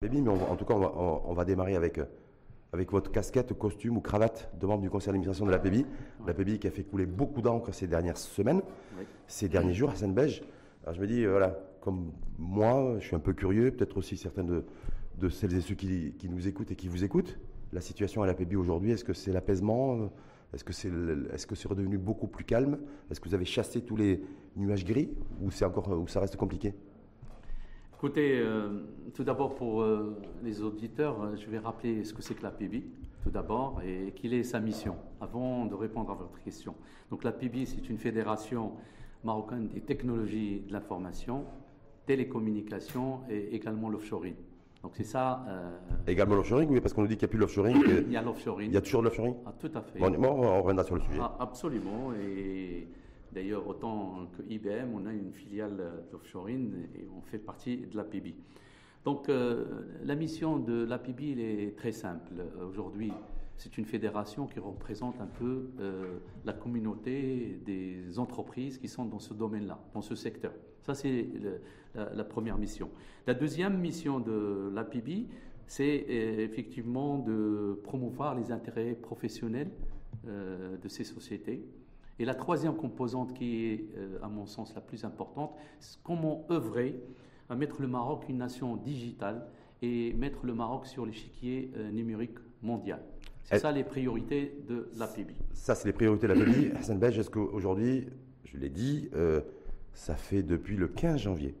Baby, mais en tout cas, on va, démarrer avec, euh, avec votre casquette, costume ou cravate de membre du conseil d'administration de la PBI. La PBI qui a fait couler beaucoup d'encre ces dernières semaines, ces derniers jours à Sainte-Beige. Alors je me dis, euh, voilà, comme moi, je suis un peu curieux, peut-être aussi certains de, de celles et ceux qui, qui, nous écoutent et qui vous écoutent. La situation à la PBI aujourd'hui, est-ce que c'est l'apaisement? Est-ce que c'est est -ce c'est redevenu beaucoup plus calme? Est-ce que vous avez chassé tous les nuages gris ou, encore, ou ça reste compliqué? Écoutez, euh, tout d'abord pour euh, les auditeurs, euh, je vais rappeler ce que c'est que la PIBI, tout d'abord, et quelle est sa mission, avant de répondre à votre question. Donc la PIBI, c'est une fédération marocaine des technologies de l'information, télécommunications et également l'offshoring. Donc c'est ça. Également l'offshoring, oui, parce qu'on nous dit qu'il n'y a plus l'offshoring. Il y a l'offshoring. Il y a toujours l'offshoring ah, Tout à fait. Bon, on reviendra sur le sujet. Ah, absolument. Et D'ailleurs, autant que IBM, on a une filiale d'offshoring et on fait partie de l'APB. Donc, euh, la mission de l'APB est très simple. Aujourd'hui, c'est une fédération qui représente un peu euh, la communauté des entreprises qui sont dans ce domaine-là, dans ce secteur. Ça, c'est la, première mission. La deuxième mission de l'APB, c'est euh, effectivement de promouvoir les intérêts professionnels de ces sociétés et la troisième composante qui est, euh, à mon sens, la plus importante, c'est comment œuvrer à mettre le Maroc une nation digitale et mettre le Maroc sur l'échiquier euh, numérique mondial. C'est ça les priorités de l'APB. Ça, c'est les priorités de l'APB. Hassan Belge, est-ce qu'aujourd'hui, je l'ai dit, euh, ça fait depuis le 15 janvier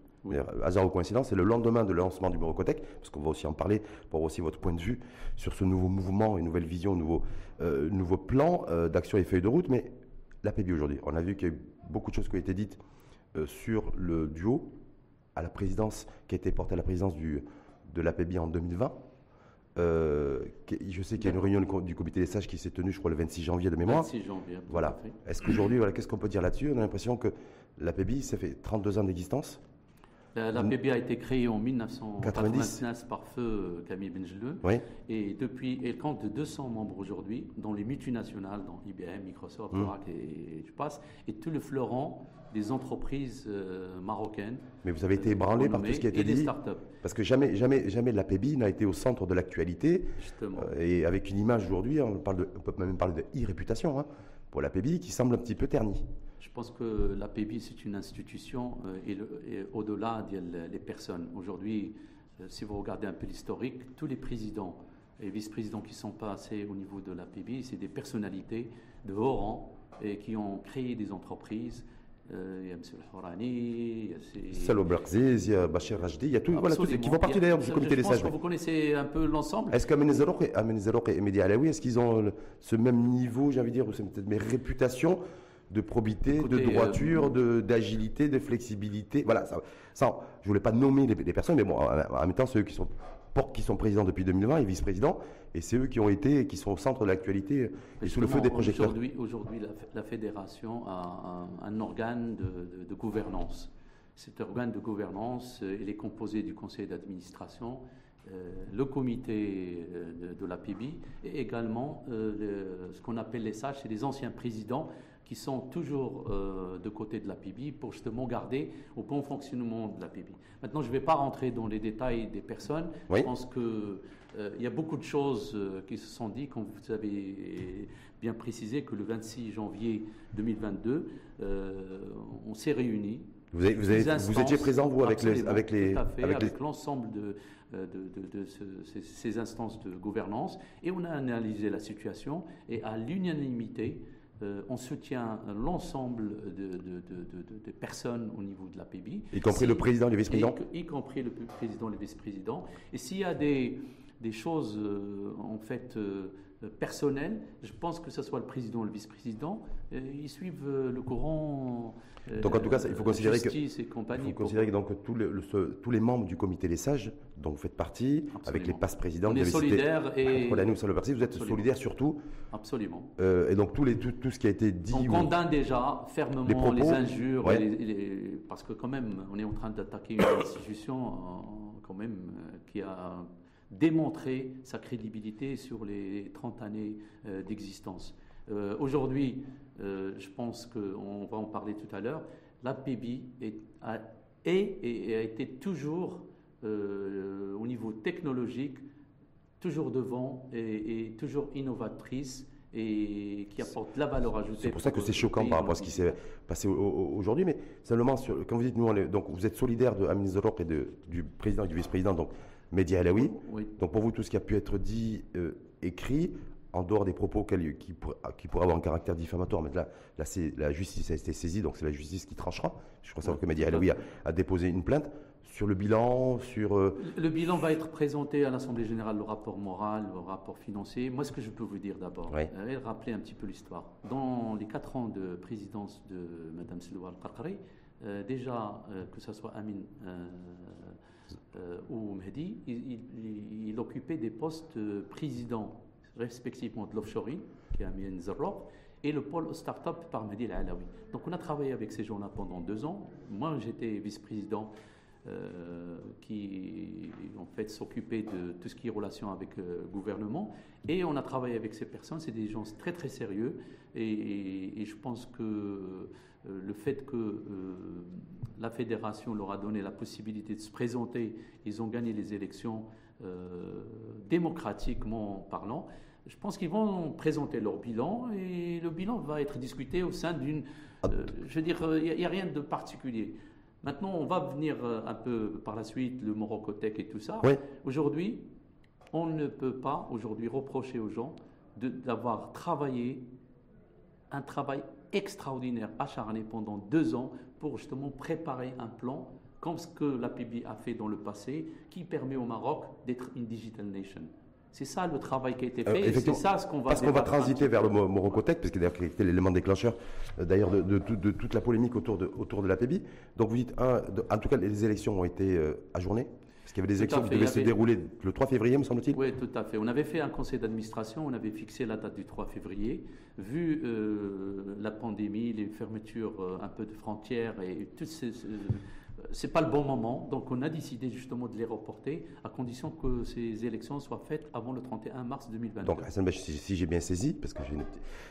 Hasard ou coïncidence, c'est le lendemain de lancement du Cotec, parce qu'on va aussi en parler pour aussi votre point de vue sur ce nouveau mouvement, une nouvelle vision, un nouveau, nouveau plan d'action et feuille de route. Mais l'APB aujourd'hui. On a vu qu'il y a eu beaucoup de choses qui ont été dites euh, sur le duo à la présidence, qui a été porté à la présidence du, de l'APB en 2020. Euh, je sais qu'il y a une réunion du comité des sages qui s'est tenue, je crois, le 26 janvier de mémoire. 26 janvier. Voilà. Est-ce qu'aujourd'hui, voilà, qu'est-ce qu'on peut dire là-dessus? On a l'impression que l'APB, ça fait 32 ans d'existence. La, PBA a été créée en 1999 par feu euh, Camille Benjeleu. Et depuis, elle compte de 200 membres aujourd'hui, dans les multinationales, dans IBM, Microsoft, mmh. Oracle et, je passe, et tout le fleuron des entreprises euh, marocaines. Mais vous avez été ébranlé par tout ce qui a été dit. Parce que jamais, jamais, jamais la PBI n'a été au centre de l'actualité. Justement. Euh, et avec une image aujourd'hui, on, on, peut même parler de e-réputation hein, pour la PBI qui semble un petit peu ternie. Je pense que l'APB, c'est une institution euh, et, au-delà des personnes. Aujourd'hui, euh, si vous regardez un peu l'historique, tous les présidents et vice-présidents qui sont passés au niveau de l'APB, c'est des personnalités de haut rang et qui ont créé des entreprises. Euh, il y a M. Horani, il y a Salo il y a Bachir Rajdi, il y a tout, voilà, qui font partie d'ailleurs du comité des sages. Vous connaissez un peu l'ensemble. Est-ce qu'Amenezarouk et, et Mehdi Alaoui, est-ce qu'ils ont ce même niveau, j'ai envie de dire, ou c'est peut-être mes réputations de probité, de droiture, euh, d'agilité, de, flexibilité. Voilà, ça, ça, je voulais pas nommer les, personnes, mais bon, en, même temps, ceux qui sont qui sont présidents depuis 2020 et vice-présidents, et c'est eux qui ont été, qui sont au centre de l'actualité et sous le feu des projecteurs. Aujourd'hui, la, fédération a un, organe de, gouvernance. Cet organe de gouvernance, euh, il est composé du conseil d'administration, euh, le comité de, de l'APB et également ce qu'on appelle les sages, c'est les anciens présidents qui sont toujours euh, de côté de la PIB pour justement garder au bon fonctionnement de la PIB. Maintenant, je ne vais pas rentrer dans les détails des personnes. Je pense qu'il euh, y a beaucoup de choses euh, qui se sont dites, comme vous avez bien précisé, que le 26 janvier 2022, on s'est réunis. Vous, avez, vous, vous, étiez présent, vous, avec les... Avec, les, avec, l'ensemble de, de, de, ces instances de gouvernance, et on a analysé la situation, et à l'unanimité, euh, on soutient l'ensemble de, personnes au niveau de la PBI. Y compris le président et le vice-président y, compris le président et le vice-président. Et s'il y a des, choses, euh, en fait, euh, personnelles, je pense que ce soit le président ou le vice-président, ils suivent le courant euh, donc en tout cas, il faut considérer que, il faut considérer que donc tous, les, tous les membres du comité des sages, dont vous faites partie, avec les passes présidents, est solidaires et sur le parti, vous êtes solidaires surtout. Absolument. Euh, et donc tout, les, tout, tout, ce qui a été dit. On condamne déjà fermement les, injures, parce que quand même, on est en train d'attaquer une institution euh, quand même qui a démontré sa crédibilité sur les 30 années d'existence. Euh, aujourd'hui, euh, je pense qu'on va en parler tout à l'heure, la PBI est, a, et a été toujours au niveau technologique, toujours devant et, toujours innovatrice et qui apporte de la valeur ajoutée. C'est pour ça que c'est choquant par rapport à ce qui s'est passé aujourd'hui, mais simplement, sur, quand vous dites, nous, donc, vous êtes solidaire de Amin Zorok et de, du président et du vice-président, donc Mehdi Alaoui. Oui. Donc pour vous, tout ce qui a pu être dit, euh, écrit, en dehors des propos qui, qui pourraient avoir un caractère diffamatoire, mais là, là la justice a été saisie, donc c'est la justice qui tranchera. Je crois savoir que Mehdi Alaoui a déposé une plainte sur le bilan sur euh, Le bilan va être présenté à l'Assemblée générale, le rapport moral, le rapport financier. Moi, ce que je peux vous dire d'abord, euh, rappeler un petit peu l'histoire. Dans les quatre ans de présidence de Mme Selwa Al-Qarqari, euh, déjà, que ce soit Amin ou Mehdi, il, occupait des postes président respectivement de l'offshoring, qui est Amin Zarrok, et le pôle start-up par Mehdi Al-Alawi. Donc on a travaillé avec ces gens-là pendant deux ans. Moi, j'étais vice-président euh, qui en fait s'occuper de tout ce qui est relation avec le gouvernement. Et on a travaillé avec ces personnes, c'est des gens très très sérieux. Et, je pense que euh, le fait que euh, la fédération leur a donné la possibilité de se présenter, ils ont gagné les élections démocratiquement parlant. Je pense qu'ils vont présenter leur bilan et le bilan va être discuté au sein d'une. je veux dire, il n'y a, rien de particulier. Maintenant, on va venir euh, un peu par la suite, le Morocotech et tout ça. Aujourd'hui, on ne peut pas aujourd'hui reprocher aux gens d'avoir travaillé un travail extraordinaire, acharné pendant deux ans pour justement préparer un plan comme ce que la PIB a fait dans le passé, qui permet au Maroc d'être une digital nation. C'est ça le travail qui a été euh, fait. c'est ça ce qu'on va. Parce qu'on va transiter vers le Morocotech, parce que d'ailleurs c'était l'élément déclencheur euh, d'ailleurs de, toute la polémique autour de, autour de la. Donc vous dites, en tout cas, les élections ont été euh, ajournées parce qu'il y avait des élections qui devaient se dérouler le 3 février, me semble-t-il Oui, tout à fait. On avait fait un conseil d'administration, on avait fixé la date du 3 février. Vu la pandémie, les fermetures un peu de frontières et toutes ces, c'est pas le bon moment, donc on a décidé justement de les reporter à condition que ces élections soient faites avant le 31 mars 2022. Donc Hassan si, j'ai bien saisi, parce que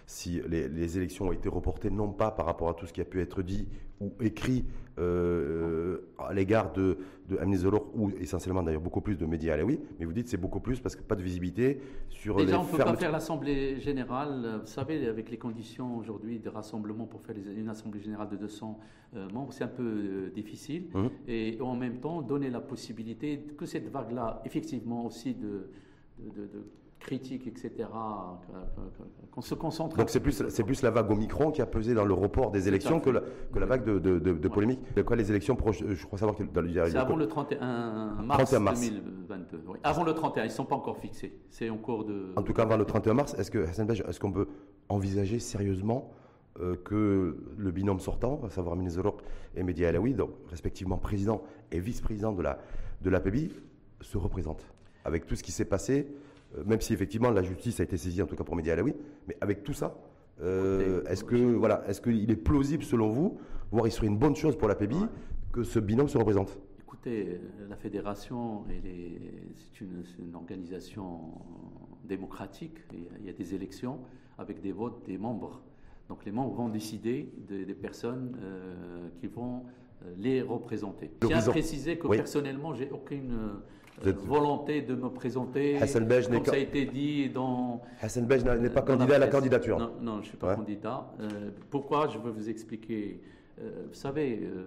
si les, élections ont été reportées non pas par rapport à tout ce qui a pu être dit ou écrit euh, à l'égard de, de ou essentiellement d'ailleurs beaucoup plus de médias Alaoui, mais vous dites c'est beaucoup plus parce que pas de visibilité sur Déjà, on ne peut pas faire l'Assemblée générale, vous savez, avec les conditions aujourd'hui de rassemblement pour faire une Assemblée générale de 200 euh, membres, c'est un peu euh, difficile. Mmh. Et en même temps, donner la possibilité que cette vague-là, effectivement aussi de, de critiques, etc., qu'on se concentre. Donc c'est plus, c'est plus la vague au micron qui a pesé dans le report des élections que la, que la vague de, de, de, polémique. De quoi les élections proches Je crois savoir que dans le C'est avant le 31 mars, 2022. Avant le 31, ils ne sont pas encore fixés. C'est en cours de. En tout cas, avant le 31 mars, est-ce que est-ce qu'on peut envisager sérieusement euh, que le binôme sortant, à savoir Minezorok et Mehdi Alaoui, donc respectivement président et vice-président de la de l'APBI, se représentent avec tout ce qui s'est passé euh, même si effectivement la justice a été saisie, en tout cas pour Média Alaoui, mais avec tout ça, euh, est-ce que voilà, est-ce qu'il est plausible selon vous, voire il serait une bonne chose pour la PBI que ce binôme se représente? Écoutez, la fédération, c'est une, organisation démocratique. Il y a des élections avec des votes des membres. Donc les membres vont décider des, personnes euh, qui vont les représenter. Je tiens à préciser que personnellement, j'ai aucune volonté de me présenter, Hassan comme ça a été dit dans... Hassan Bej n'est pas candidat à la candidature. Non, non je ne suis pas candidat. Euh, pourquoi Je vais vous expliquer. Euh, vous savez, euh,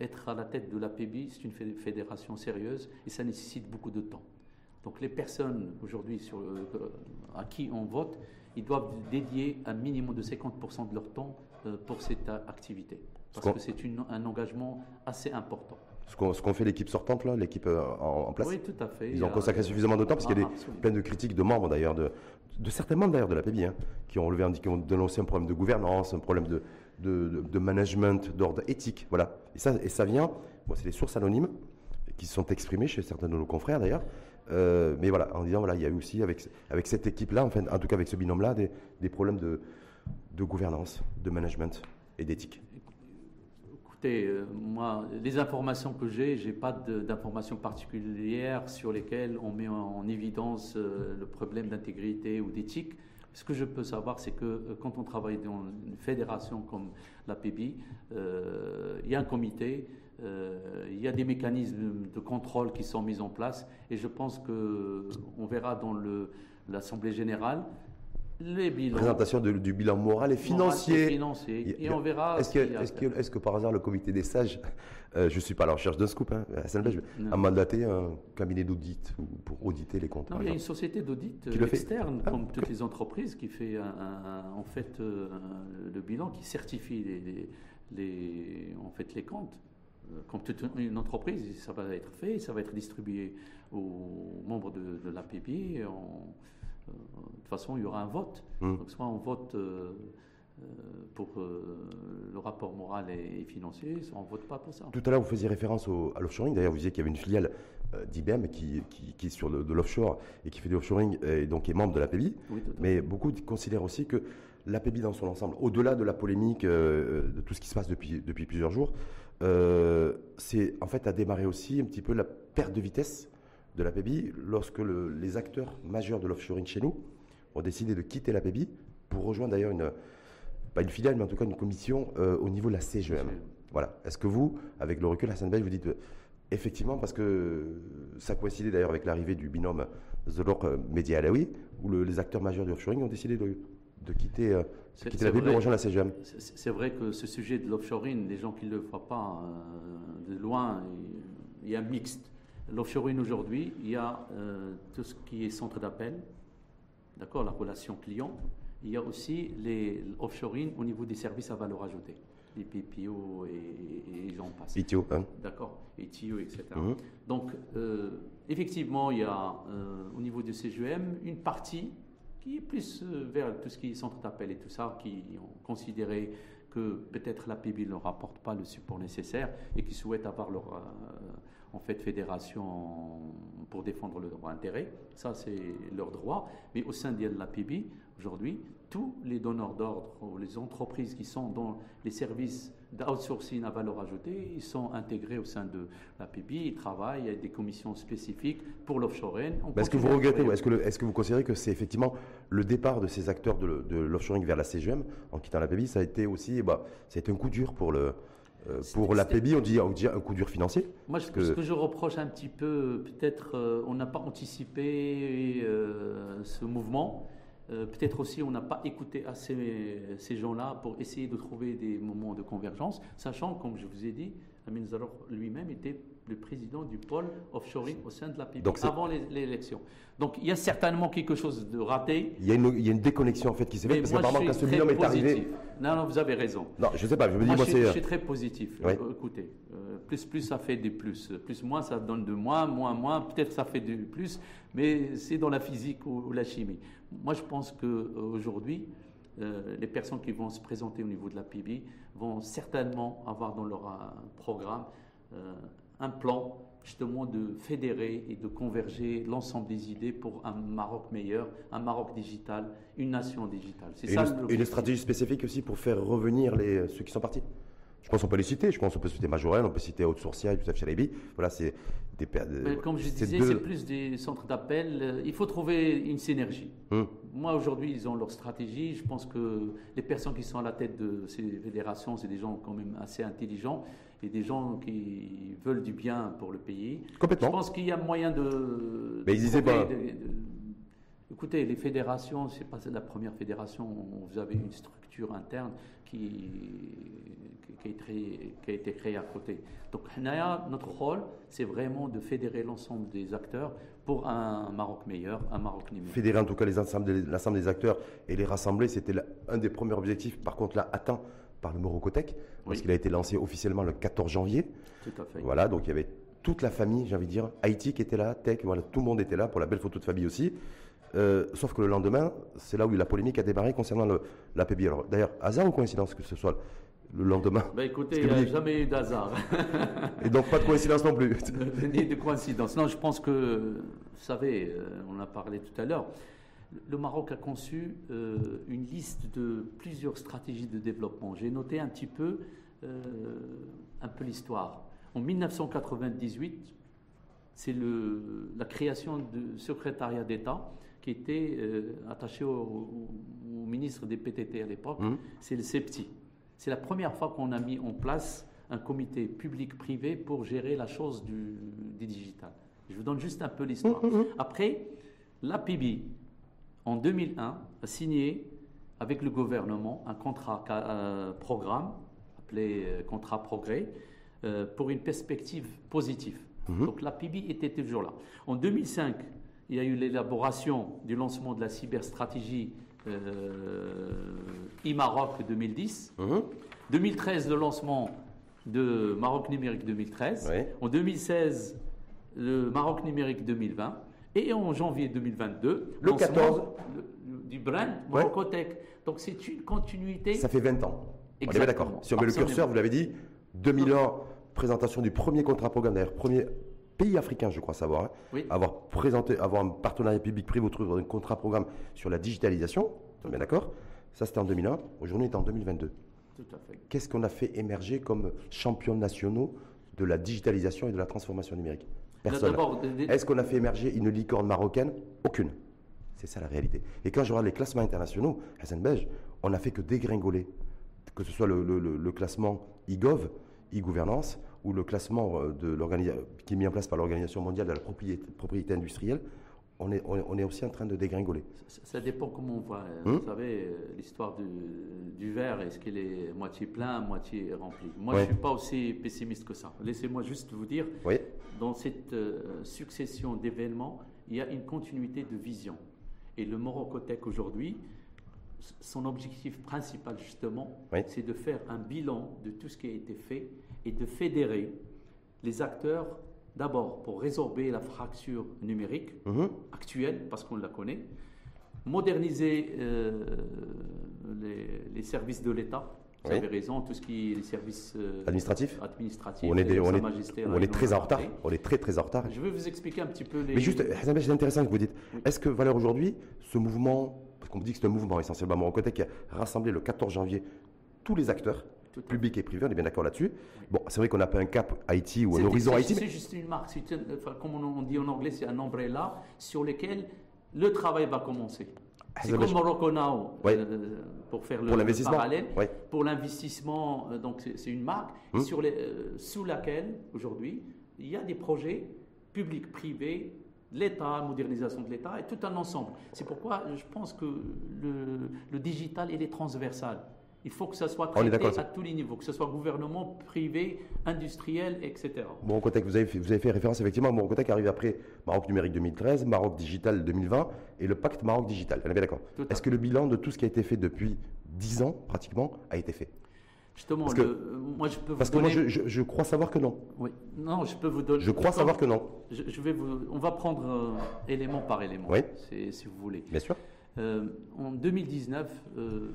être à la tête de l'APB, c'est une fédération sérieuse et ça nécessite beaucoup de temps. Donc les personnes aujourd'hui à qui on vote, ils doivent dédier un minimum de 50% de leur temps pour cette activité. Parce que c'est un engagement assez important ce qu'ont fait l'équipe sortante, là, l'équipe euh, en, place. Oui, tout à fait. Ils ont consacré suffisamment de temps, parce qu'il y a des, plein de critiques de membres d'ailleurs, de, de certains membres d'ailleurs de la PBI, hein, qui ont qui ont dénoncé un problème de gouvernance, un problème de, de, de management, d'ordre éthique. Voilà. Et ça, et ça vient, bon, c'est des sources anonymes qui se sont exprimées chez certains de nos confrères d'ailleurs. Euh, mais voilà, en disant, voilà, il y a eu aussi avec, avec cette équipe-là, enfin, en tout cas avec ce binôme-là, des, des problèmes de, de gouvernance, de management et d'éthique. Écoutez, euh, moi, les informations que j'ai, j'ai pas d'informations particulières sur lesquelles on met en, évidence euh, le problème d'intégrité ou d'éthique. Ce que je peux savoir, c'est que euh, quand on travaille dans une fédération comme la PBI, il y a un comité il y a des mécanismes de contrôle qui sont mis en place et je pense qu'on verra dans l'Assemblée générale les bilans. Présentation du bilan moral et financier. financier. Et, on verra. Est-ce que, est que, est que, par hasard le comité des sages, euh, je ne suis pas à la recherche d'un scoop, hein, a mandaté un cabinet d'audit pour auditer les comptes Non, il y a une société d'audit externe, comme toutes les entreprises, qui fait en fait euh, le bilan, qui certifie les, les, en fait, les comptes. Euh, comme toute une entreprise, ça va être fait, ça va être distribué aux membres de, de l'APB. Euh, de toute façon, il y aura un vote. Hmm. Donc, soit on vote euh, euh, pour le rapport moral et, financier, soit on ne vote pas pour ça. Tout à l'heure, vous faisiez référence au, à l'offshoring. D'ailleurs, vous disiez qu'il y avait une filiale d'IBM qui, qui, est sur de l'offshore et qui fait du offshoring et donc est membre de l'APBI. Mais beaucoup considèrent aussi que l'APBI dans son ensemble, au-delà de la polémique, de tout ce qui se passe depuis, depuis plusieurs jours, c'est en fait à démarrer aussi un petit peu la perte de vitesse de la PBI lorsque les acteurs majeurs de l'offshoring chez nous ont décidé de quitter la PBI pour rejoindre d'ailleurs une, pas une filiale, mais en tout cas une commission euh, au niveau de la CGM. Voilà. Est-ce que vous, avec le recul, Hassan Bey, vous dites euh, effectivement, parce que ça coïncidait d'ailleurs avec l'arrivée du binôme Zolok euh, Media Alaoui, où les acteurs majeurs du offshoring ont décidé de, quitter, la PBI pour rejoindre la CGM C'est vrai que ce sujet de l'offshoring, les gens qui ne le voient pas de loin, il y a un mixte. L'offshoring aujourd'hui, il y a euh, tout ce qui est centre d'appel, d'accord, la relation client. Il y a aussi les offshoring au niveau des services à valeur ajoutée, les PPO et, j'en passe. PTO, hein. D'accord, ETO, etc. Mhm. Donc, euh, effectivement, il y a euh, au niveau du CGM une partie qui est plus vers tout ce qui est centre d'appel et tout ça, qui ont considéré que peut-être la PIB ne rapporte pas le support nécessaire et qui souhaitent avoir leur en fait fédération pour défendre le droit intérêt. Ça, c'est leur droit. Mais au sein de l'APB, aujourd'hui, tous les donneurs d'ordre ou les entreprises qui sont dans les services d'outsourcing à valeur ajoutée, ils sont intégrés au sein de l'APB, ils travaillent, il y a des commissions spécifiques pour l'offshoring. Est-ce que vous regrettez, est-ce que, est que, vous considérez que c'est effectivement le départ de ces acteurs de, de l'offshoring vers la CGM en quittant l'APB, ça a été aussi, bah, ça a été un coup dur pour le, euh, pour la PBI, on dit, on dit, un coup dur financier. Moi, ce que, je reproche un petit peu, peut-être euh, on n'a pas anticipé euh, ce mouvement. peut-être aussi on n'a pas écouté assez ces gens-là pour essayer de trouver des moments de convergence, sachant, comme je vous ai dit, Amin Zaror lui-même était le président du pôle offshoring au sein de la PIB avant l'élection. Donc il y a certainement quelque chose de raté. Il y a une, il y a une déconnexion en fait qui s'est faite parce qu'apparemment quand ce bilan est arrivé. Non, non, vous avez raison. Non, je sais pas, je me dis, moi, moi je, je, suis très positif. Euh, écoutez, euh, plus, plus ça fait des plus. Plus, moins ça donne de moins, moins, moins. Peut-être ça fait du plus, mais c'est dans la physique ou, la chimie. Moi je pense qu'aujourd'hui, euh, les personnes qui vont se présenter au niveau de la PIB vont certainement avoir dans leur programme un plan justement de fédérer et de converger l'ensemble des idées pour un Maroc meilleur, un Maroc digital, une nation digitale. C'est ça. Une, une stratégie spécifique aussi pour faire revenir les, ceux qui sont partis. Je pense qu'on peut les citer. Je pense qu'on peut citer Majorel, on peut citer Haute Sourcia, Youssef Chalabi. Voilà, c'est des. Comme je disais, c'est plus des centres d'appel. Il faut trouver une synergie. Hum. Moi, aujourd'hui, ils ont leur stratégie. Je pense que les personnes qui sont à la tête de ces fédérations, c'est des gens quand même assez intelligents et des gens qui veulent du bien pour le pays. Complètement. Je pense qu'il y a moyen de. Mais ils disaient pas. écoutez, les fédérations, c'est pas la première fédération où vous avez une structure interne qui, qui, a, été, créée à côté. Donc, notre rôle, c'est vraiment de fédérer l'ensemble des acteurs pour un Maroc meilleur, un Maroc numéro. Fédérer en tout cas l'ensemble des acteurs et les rassembler, c'était un des premiers objectifs. Par contre, là, atteint par le Morocotech, parce qu'il a été lancé officiellement le 14 janvier. Tout à fait. Voilà, donc il y avait toute la famille, j'ai envie de dire, Haïti qui était là, Tech, voilà, tout le monde était là pour la belle photo de famille aussi. Euh, sauf que le lendemain, c'est là où la polémique a démarré concernant l'APB. D'ailleurs, hasard ou coïncidence que ce soit le lendemain? Bah Écoutez, il n'y a jamais eu d'hasard. Et donc pas de coïncidence non plus Ni de coïncidence. Non, je pense que, vous savez, euh, on a parlé tout à l'heure, le Maroc a conçu euh, une liste de plusieurs stratégies de développement. J'ai noté un petit peu, euh, un peu l'histoire. En 1998, c'est la création du secrétariat d'État qui était euh, attaché au, ministre des PTT à l'époque. Mmh. C'est le CEPTI. C'est la première fois qu'on a mis en place un comité public-privé pour gérer la chose du, digital. Je vous donne juste un peu l'histoire. Mmh, mmh. Après, l'APB, en 2001, a signé avec le gouvernement un contrat euh, programme appelé euh, contrat progrès euh, pour une perspective positive. Donc la était toujours là. En 2005, il y a eu l'élaboration du lancement de la cyberstratégie e-Maroc 2010. 2013, le lancement de Maroc numérique 2013. En 2016, le Maroc numérique 2020. Et en janvier 2022, le 14 du brand Marocotech. Donc c'est une continuité. Ça fait 20 ans. On est d'accord. Si on met le curseur, vous l'avez dit, 2001, présentation du premier contrat programme, d'ailleurs, premier pays africain, je crois savoir, hein, avoir présenté, avoir un partenariat public-privé autour d'un contrat programme sur la digitalisation. On est bien d'accord Ça, c'était en 2001. Aujourd'hui, on est en 2022. Tout à fait. Qu'est-ce qu'on a fait émerger comme champions nationaux de la digitalisation et de la transformation numérique? Personne. Est-ce qu'on a fait émerger une licorne marocaine? Aucune. C'est ça la réalité. Et quand je regarde les classements internationaux, Hassan Belge, on n'a fait que dégringoler. Que ce soit le, classement e-gov, e-gouvernance, ou le classement euh, de qui est mis en place par l'Organisation mondiale de la propriété, industrielle, on est, on est, aussi en train de dégringoler. Ça, dépend comment on voit. Hein. Vous hum? savez, euh, l'histoire du, verre, est-ce qu'il est moitié plein, moitié rempli? Moi, je ne suis pas aussi pessimiste que ça. Laissez-moi juste vous dire, dans cette euh, succession d'événements, il y a une continuité de vision. Et le Morocotech aujourd'hui, son objectif principal justement, c'est de faire un bilan de tout ce qui a été fait et de fédérer les acteurs d'abord pour résorber la fracture numérique mhm. actuelle, parce qu'on la connaît, moderniser euh, les, services de l'État. Vous avez raison, tout ce qui est les services euh, administratifs. administratifs. On est, on est, on est très en retard. On est très très en retard. Je vais vous expliquer un petit peu les. Mais juste, c'est intéressant que vous dites. Est-ce que Valère aujourd'hui, ce mouvement, parce qu'on dit que c'est un mouvement essentiellement Morocco qui a rassemblé le 14 janvier tous les acteurs, publics et privés, on est bien d'accord là-dessus. Bon, c'est vrai qu'on n'a pas un cap Haïti ou un horizon Haïti. C'est juste une marque, comme on dit en anglais, c'est un umbrella sur lequel le travail va commencer. C'est comme Morocco Now, euh, pour faire le, pour parallèle. Pour l'investissement, euh, donc c'est une marque hum. sur les, euh, sous laquelle, aujourd'hui, il y a des projets publics, privés, l'État, modernisation de l'État, et tout un ensemble. C'est pourquoi je pense que le, le digital, il est transversal. Il faut que ça soit traité à tous les niveaux, que ce soit gouvernement, privé, industriel, etc. Vous avez, fait, vous avez fait référence effectivement, Bon qui arrive après Maroc numérique 2013, Maroc digital 2020 et le pacte Maroc digital. On est bien d'accord. Est-ce que le bilan de tout ce qui a été fait depuis 10 ans, pratiquement, a été fait? Justement, parce que, moi je peux vous parce que moi je, crois savoir que non. Oui, non, je peux vous donner. Je crois savoir que non. Je, vais vous, on va prendre euh, élément par élément, oui. si vous voulez. Bien sûr. Euh, en 2019, euh,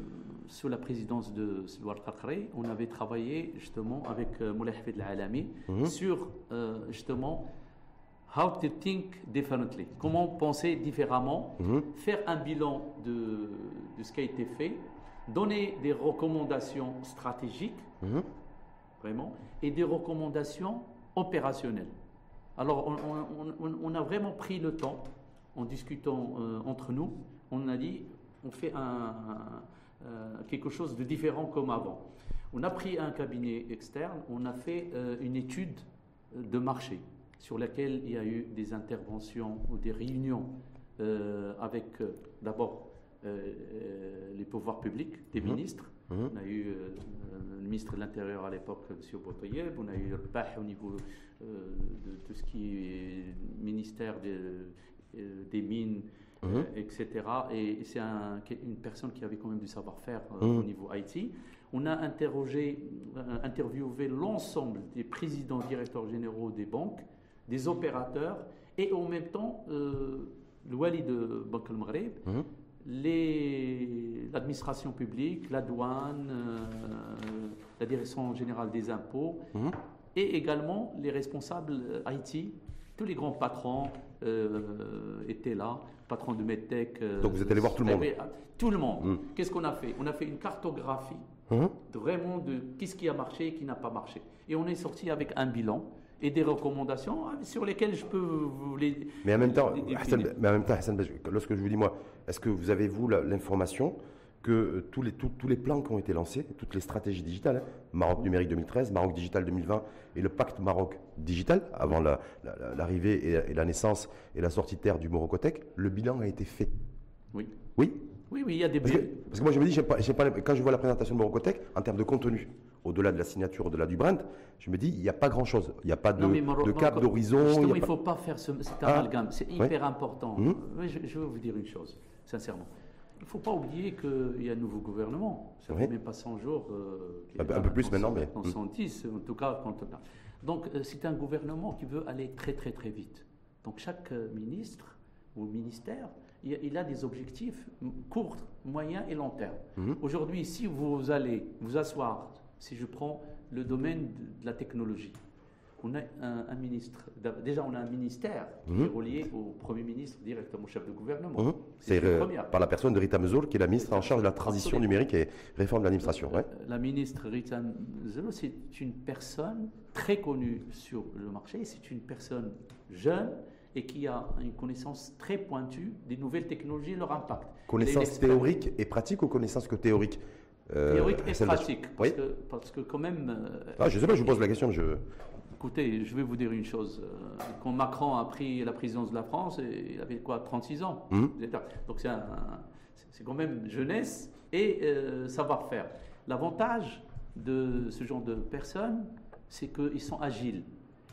sous la présidence de Silwar Karkare, on avait travaillé justement avec euh, Moulay Hafid Al-Alami mhm. sur justement how to think differently, comment penser différemment, mhm. faire un bilan de, de, ce qui a été fait, donner des recommandations stratégiques, mhm. vraiment, et des recommandations opérationnelles. Alors on, on, on a vraiment pris le temps, en discutant entre nous, on a dit, on fait euh, quelque chose de différent comme avant. On a pris un cabinet externe, on a fait euh, une étude de marché sur laquelle il y a eu des interventions ou des réunions euh, avec d'abord les pouvoirs publics, des mhm. ministres. Mhm. On a eu le ministre de l'Intérieur à l'époque, M. Botoyev, on a eu le PAH au niveau de tout ce qui est ministère des Mines, Mhm. Euh, etc. Et c'est une personne qui avait quand même du savoir-faire euh, mhm. au niveau IT. On a interrogé, euh, interviewé l'ensemble des présidents, directeurs généraux des banques, des opérateurs, et en même temps, le Wali de Banque al Maghreb, mhm. l'administration publique, la douane, la direction générale des impôts, et également les responsables IT, tous les grands patrons étaient là patron de MedTech. Euh, Donc vous êtes allé voir tout le monde Tout le monde. Hmm. Qu'est-ce qu'on a fait? On a fait une cartographie hein vraiment de qu'est-ce qui a marché et qui n'a pas marché. Et on est sorti avec un bilan et des recommandations ah, sur lesquelles je peux vous les. Mais en même temps, mais en même temps lorsque je vous dis moi, est-ce que vous avez vous l'information que euh, tous, les, tous, les plans qui ont été lancés, toutes les stratégies digitales, hein, Maroc numérique 2013, Maroc digital 2020 et le pacte Maroc digital, avant l'arrivée et, la naissance et la sortie de terre du Morocotech, le bilan a été fait. Oui. Oui? Oui, oui, il y a des parce que, parce que moi, je me dis, pas, pas, quand je vois la présentation de Morocotech, en termes de contenu, au-delà de la signature, au-delà du brand, je me dis, il n'y a pas grand-chose. Il n'y a pas de, de cap d'horizon. Justement, il ne faut pas faire ce, cet ah. amalgame. C'est hyper important. Hum? Je, je, veux vous dire une chose, sincèrement. Il ne faut pas oublier qu'il y a un nouveau gouvernement. Ça ne fait même pas 100 jours. Euh, un, peu, plus maintenant, mais. 110, hum. en tout cas. Quand, donc, euh, c'est un gouvernement qui veut aller très, très, très vite. Donc, chaque euh, ministre ou ministère il a des objectifs courts, moyens et long terme. Mhm. Aujourd'hui, si vous allez vous asseoir, si je prends le domaine de, la technologie, on a un, ministre, déjà on a un ministère qui mhm. est relié au Premier ministre, directement au chef de gouvernement. Mhm. C'est par la personne de Rita Mezoul, qui est la ministre en charge de la transition numérique et réforme de l'administration. La ministre Rita Mezoul, c'est une personne très connue sur le marché, c'est une personne jeune, et qui a une connaissance très pointue des nouvelles technologies et leur impact. Connaissance théorique et pratique ou connaissance que théorique euh, Théorique et pratique. Parce, oui. que, parce, que, quand même. Euh, ah, je ne sais pas, je vous pose la question. Je... Écoutez, je vais vous dire une chose. Euh, quand Macron a pris la présidence de la France, il avait quoi 36 ans. Hum. Donc c'est quand même jeunesse et savoir-faire. L'avantage de ce genre de personnes, c'est qu'ils sont agiles.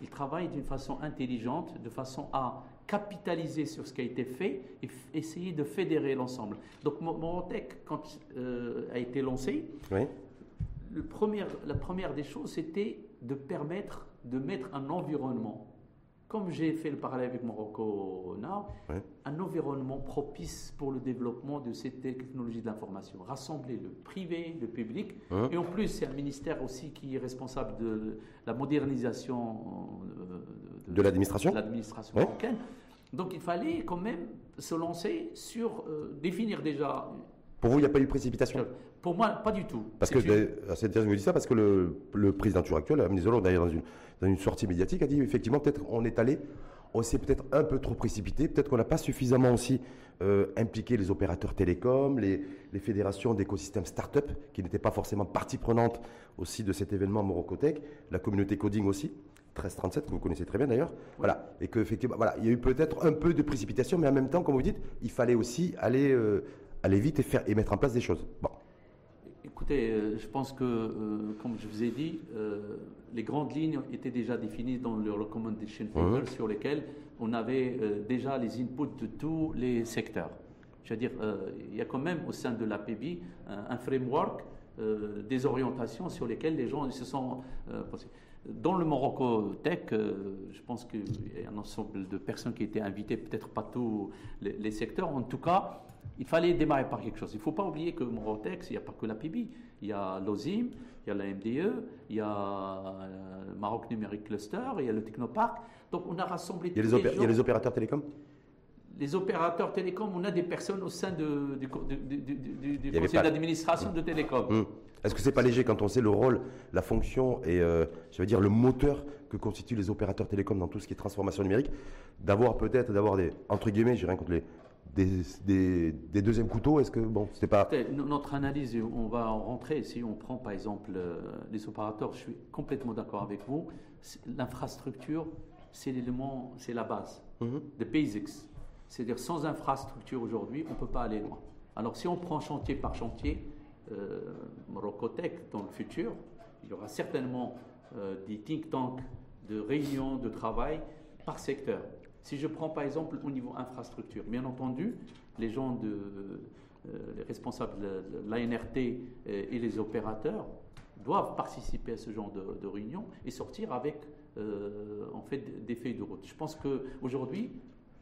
Ils travaillent d'une façon intelligente, de façon à capitaliser sur ce qui a été fait et essayer de fédérer l'ensemble. Donc Morotech, quand euh, a été lancé, le premier, la première des choses, c'était de permettre de mettre un environnement comme j'ai fait le parallèle avec Morocco Nord, un environnement propice pour le développement de ces technologies de l'information. Rassembler le privé, le public, et en plus c'est un ministère aussi qui est responsable de la modernisation euh, de, l'administration? marocaine. Donc il fallait quand même se lancer sur euh, définir déjà pour vous, il n'y a pas eu précipitation? Pour moi, pas du tout. Parce que, c'est vous ça parce que le, le président actuel, Amnesty d'ailleurs, dans une, dans une sortie médiatique, a dit effectivement, peut-être on est allé, on s'est peut-être un peu trop précipité, peut-être qu'on n'a pas suffisamment aussi euh, impliqué les opérateurs télécoms, les, les fédérations d'écosystèmes start-up, qui n'étaient pas forcément partie prenante aussi de cet événement Morocotech, la communauté coding aussi. 1337, que vous connaissez très bien d'ailleurs. Voilà. Et qu'effectivement, voilà, il y a eu peut-être un peu de précipitation, mais en même temps, comme vous dites, il fallait aussi aller euh, aller vite et, faire, et mettre en place des choses. Bon. Écoutez, euh, je pense que, euh, comme je vous ai dit, euh, les grandes lignes étaient déjà définies dans le recommendation paper sur lesquelles on avait déjà les inputs de tous les secteurs. Je veux dire, il y a quand même au sein de l'APB un, un framework des orientations sur lesquelles les gens se sont dans le Morocco Tech, je pense qu'il y a un ensemble de personnes qui étaient invitées, peut-être pas tous les, les, secteurs. En tout cas, il fallait démarrer par quelque chose. Il ne faut pas oublier que Morotex, il n'y a pas que la PIB. Il y a l'OSIM, il y a la MDE, il y a le Maroc Numérique Cluster, il y a le Technopark. Donc on a rassemblé il y a les, il y a les opérateurs télécoms? Les opérateurs télécoms, on a des personnes au sein de, du, conseil d'administration de télécom. Hum. Est-ce que c'est pas léger quand on sait le rôle, la fonction et, euh, je veux dire, le moteur que constituent les opérateurs télécoms dans tout ce qui est transformation numérique, d'avoir peut-être, d'avoir des, entre guillemets, je rien contre les, des, deuxièmes couteaux Est-ce que bon, c'est pas notre analyse On va en rentrer. Si on prend par exemple euh, les opérateurs, je suis complètement d'accord avec vous. L'infrastructure, c'est l'élément, c'est la base, mm basics. C'est-à-dire sans infrastructure aujourd'hui, on ne peut pas aller loin. Alors si on prend chantier par chantier, euh, Morocotech dans le futur, il y aura certainement euh, des think tanks de réunions de travail par secteur. Si je prends par exemple au niveau infrastructure, bien entendu, les gens de, euh, les responsables de l'ANRT et les opérateurs doivent participer à ce genre de, de réunion et sortir avec euh, en fait des feuilles de route. Je pense qu'aujourd'hui,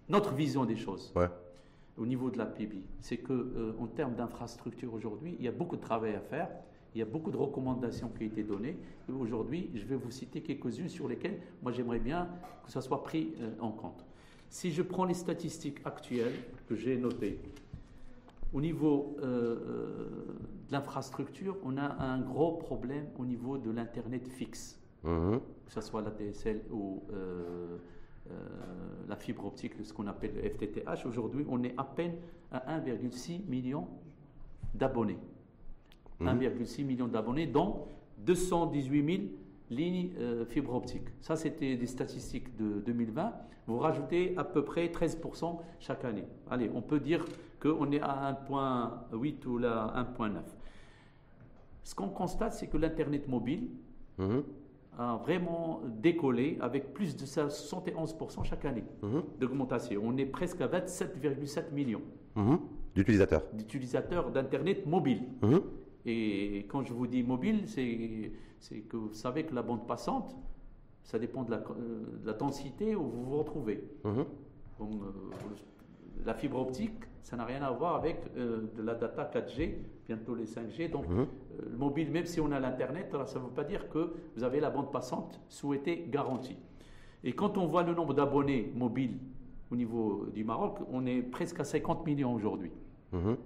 notre vision des choses au niveau de la PIB, c'est qu'en euh, en termes d'infrastructure aujourd'hui, il y a beaucoup de travail à faire. Il y a beaucoup de recommandations qui ont été données. Et aujourd'hui, je vais vous citer quelques-unes sur lesquelles moi j'aimerais bien que ça soit pris en compte. Si je prends les statistiques actuelles que j'ai notées, au niveau euh, euh, de l'infrastructure, on a un gros problème au niveau de l'Internet fixe, mhm. que ce soit la DSL ou euh, la fibre optique, ce qu'on appelle le FTTH. Aujourd'hui, on est à peine à 1,6 million d'abonnés. 1,6 million d'abonnés, dont 218 000 lignes euh, fibre optique. Ça, c'était des statistiques de 2020. Vous rajoutez à peu près 13% chaque année. Allez, on peut dire qu'on est à 1.8 ou là 1.9. Ce qu'on constate, c'est que l'Internet mobile Mhm. a vraiment décollé avec plus de 71% chaque année Mhm. d'augmentation. On est presque à 27,7 millions Mhm. D'utilisateurs. d'utilisateurs d'Internet mobile. Et quand je vous dis mobile, c'est c'est que vous savez que la bande passante, ça dépend de la, euh, de la densité où vous vous retrouvez. Mhm. Donc, euh, la fibre optique, ça n'a rien à voir avec euh, de la data 4G, bientôt les 5G. Donc, Mhm. euh, le mobile, même si on a l'Internet, ça ne veut pas dire que vous avez la bande passante souhaitée garantie. Et quand on voit le nombre d'abonnés mobiles au niveau du Maroc, on est presque à 50 millions aujourd'hui. Mhm.